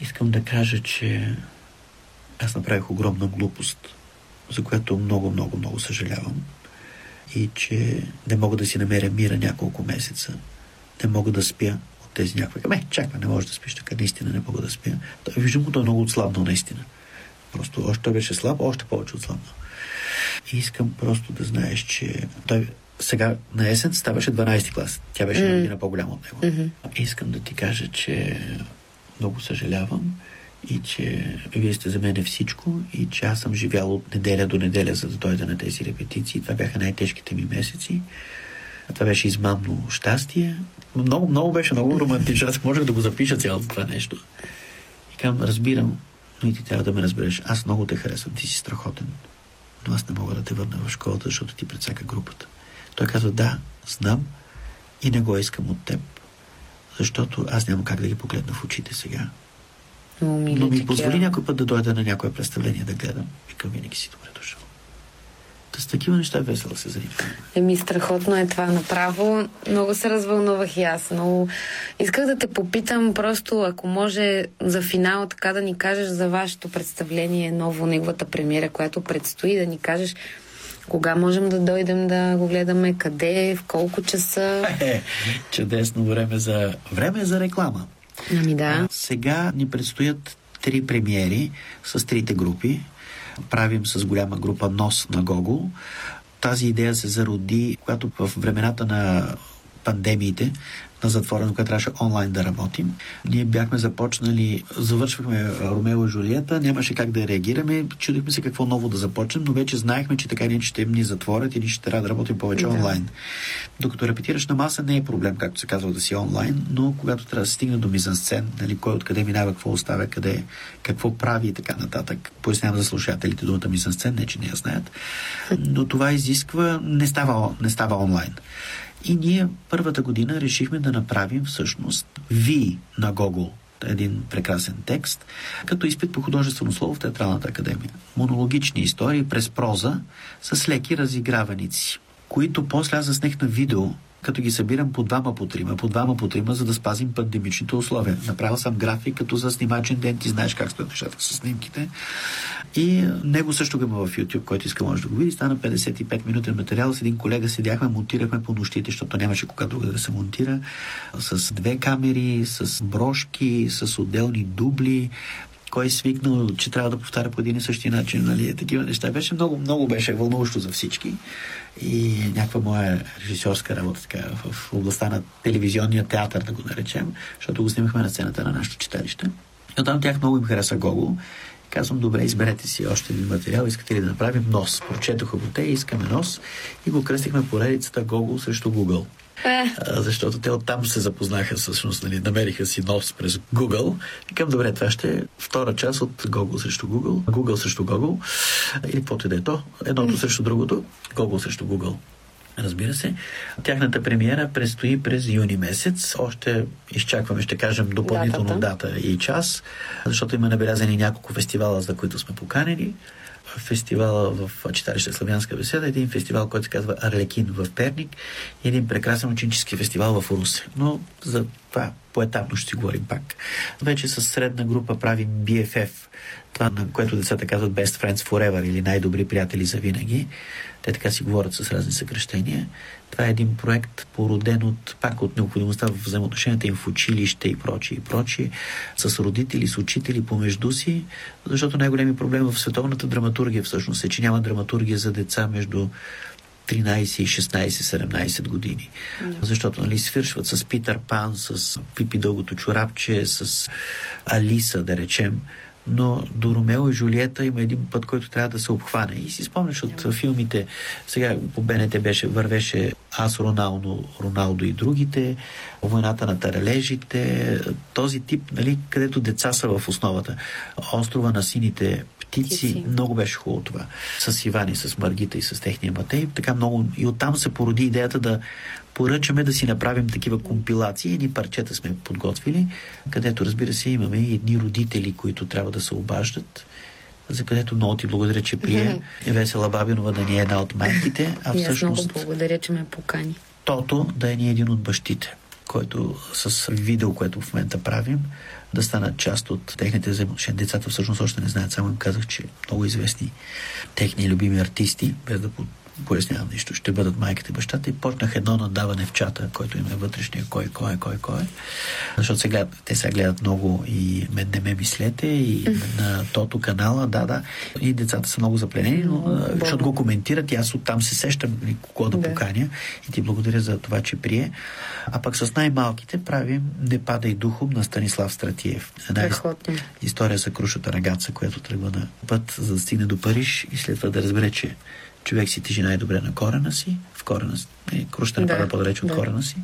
Искам да кажа, че аз направих огромна глупост, за която много, много, много съжалявам. И че не мога да си намеря мира няколко месеца. Не мога да спя от тези някакви. Ме, чакай, не можеш да спиш така. Наистина не мога да спя. Той, виждам го, той е много отслабнал, наистина. Просто още той беше слаб, още повече отслабнал. И искам просто да знаеш, че той сега на есен ставаше 12 клас. Тя беше една година по-голяма от него. Искам да ти кажа, че много съжалявам и че вие сте за мен всичко и че аз съм живял от неделя до неделя, за да дойда на тези репетиции. Това бяха най-тежките ми месеци. Това беше измамно щастие. Много, много беше много романтично. Аз можех да го запиша цялото това нещо. И казвам, разбирам, но и ти трябва да ме разбереш. Аз много те харесвам, ти си страхотен. Но аз не мога да те върна в школата, защото ти предсака групата. Той казва, да, знам и не го искам от теб, защото аз няма как да ги погледна в очите сега. Много мили Но ми такива. позволи някой път да дойда на някое представление да гледам. Викам, винаги си добре дошъл. Та с такива неща е весело се занимавам. Еми, страхотно е това направо. Много се развълнувах и аз. Но исках да те попитам просто, ако може за финал така да ни кажеш за вашето представление, ново, неговата премиера, която предстои, да ни кажеш кога можем да дойдем да го гледаме, къде, в колко часа. Е, чудесно време за, време за реклама. Ами да. Сега ни предстоят три премиери с трите групи. Правим с голяма група Нос на Гогол. Тази идея се зароди, когато в времената на пандемиите на затвора, на която трябваше онлайн да работим. Ние бяхме започнали, завършвахме Ромео и Жулиета, нямаше как да реагираме, чудихме се какво ново да започнем, но вече знаехме, че така ние ще ни затворят и ние ще трябва да работим повече Да. онлайн. Докато репетираш на маса не е проблем, както се казва, да си онлайн, но когато трябва да се стигне до мизансцен, нали, кой откъде минава, какво оставя, къде, какво прави и така нататък. Пояснявам за слушателите думата мизансцен, не че не я знаят. Но това изисква, не става, не става онлайн. И ние първата година решихме да направим всъщност Ви на Google един прекрасен текст, като изпит по художествено слово в Театралната академия. Монологични истории през проза с леки разиграваници които после аз заснех на видео, като ги събирам по двама по трима, по двама по трима, за да спазим пандемичните условия. Направил съм график като за снимачен ден, ти знаеш как стоят нещата с снимките. И него също го има в YouTube, който иска може да го види. Стана 55 минутен материал. С един колега седяхме, монтирахме по нощите, защото нямаше кога друга да се монтира. С две камери, с брошки, с отделни дубли, кой е свикнал, че трябва да повтаря по един и същи начин, нали, такива неща. Беше много, много беше вълнуващо за всички и някаква моя режисьорска работа така, в областта на телевизионния театър, да го наречем, защото го снимахме на сцената на нашето читалище. И оттам тях много им хареса Гого. Казвам, добре, изберете си още един материал, искате ли да направим нос? Прочетоха го те, искаме нос и го кръстихме поредицата Гого срещу Google. А, защото те оттам се запознаха, всъщност, нали, намериха си нос през Google. Викам, добре, това ще е втора част от Google срещу Google, Google срещу Google, или каквото и да е то, едното срещу другото, Google срещу Google. Разбира се. Тяхната премиера предстои през юни месец. Още изчакваме, ще кажем, допълнително Датата. дата и час, защото има набелязани няколко фестивала, за които сме поканени. Фестивала в читалище Славянска беседа, един фестивал, който се казва Арлекин в Перник и един прекрасен ученически фестивал в Русе. Но за това поетапно ще си говорим пак. Вече с средна група правим BFF, това на което децата казват Best Friends Forever или най-добри приятели за винаги. Те така си говорят с разни съкръщения. Това е един проект, породен от, пак от необходимостта в взаимоотношенията им в училище и прочие и прочие, с родители, с учители помежду си, защото най-големи проблем в световната драматургия всъщност е, че няма драматургия за деца между 13 и 16-17 години. Защото нали, свършват с Питър Пан, с Пипи Дългото чорапче, с Алиса, да речем. Но до Ромео и Жулиета има един път, който трябва да се обхване. И си спомняш от филмите, сега по БНТ беше, вървеше Аз, Роналдо, Роналдо и другите, Войната на таралежите, този тип, нали, където деца са в основата. Острова на сините птици, Птици. много беше хубаво това. С Ивани, с Маргита и с техния Матей. Така много. И оттам се породи идеята да поръчаме да си направим такива компилации. Едни парчета сме подготвили, където, разбира се, имаме и едни родители, които трябва да се обаждат за където много ти благодаря, че прие Весела Бабинова да ни е една от майките, а аз много всъщност благодаря, че ме покани. Тото да е ни един от бащите, който с видео, което в момента правим, да станат част от техните взаимоотношения. Децата всъщност още не знаят, само им казах, че много известни техни любими артисти, без да пояснявам нищо, ще бъдат майката и бащата и почнах едно надаване в чата, който им е вътрешния кой, кой, кой, кой. Защото се гледат, те сега гледат много и мен не ме мислете и на Тото канала, да, да. И децата са много запленени, но, защото го коментират и аз оттам се сещам кого да, Да. поканя и ти благодаря за това, че прие. А пък с най-малките правим Не падай духом на Станислав Стратиев. Една история за крушата рагатца, която тръгва на път, за да стигне до Париж и след това да разбере, че човек си тежи най-добре на корена си, в корена си, не, крушата не Да, пада по-далеч от да. корена си.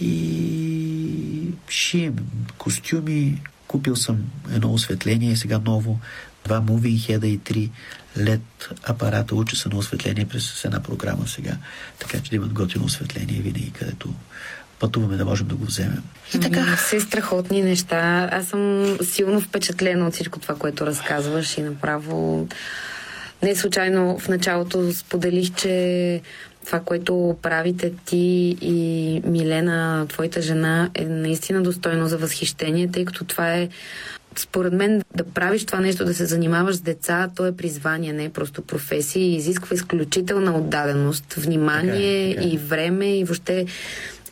И шием костюми, купил съм едно осветление, сега ново, два мувин хеда и три лед апарата, уча се на осветление през една програма сега, така че да имат готино осветление винаги, където пътуваме да можем да го вземем. И така. Все страхотни неща. Аз съм силно впечатлена от всичко това, което разказваш и направо не случайно в началото споделих, че това, което правите ти и Милена, твоята жена, е наистина достойно за възхищение, тъй като това е според мен да правиш това нещо, да се занимаваш с деца, то е призвание, не е просто професия и изисква изключителна отдаденост, внимание Така е, така е. и време и въобще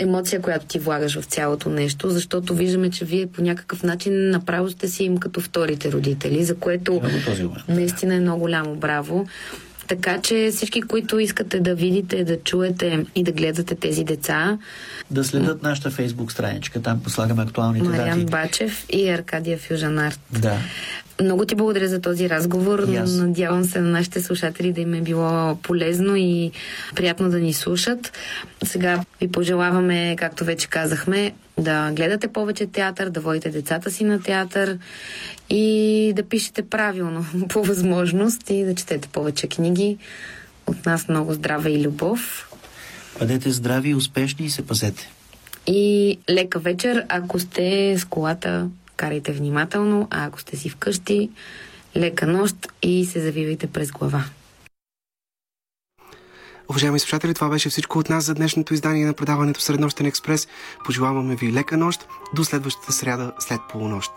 емоция, която ти влагаш в цялото нещо, защото виждаме, че вие по някакъв начин направо сте си им като вторите родители, за което наистина е много голямо браво. Така че всички, които искате да видите, да чуете и да гледате тези деца, Да следят нашата фейсбук страничка, там слагаме актуалните Мариан дати. Бачев и Аркадия Фюжанарт. Да. Много ти благодаря за този разговор. Аз. Надявам се на нашите слушатели да им е било полезно и приятно да ни слушат. Сега ви пожелаваме, както вече казахме, да гледате повече театър, да водите децата си на театър и да пишете правилно по възможност и да четете повече книги. От нас много здраве и любов. Бъдете здрави и успешни и се пазете. И лека вечер, ако сте с колата, карайте внимателно, а ако сте си вкъщи, лека нощ и се завивайте през глава. Уважаеми слушатели, това беше всичко от нас за днешното издание на предаването Среднощен експрес. Пожелаваме ви лека нощ до следващата сряда след полунощ.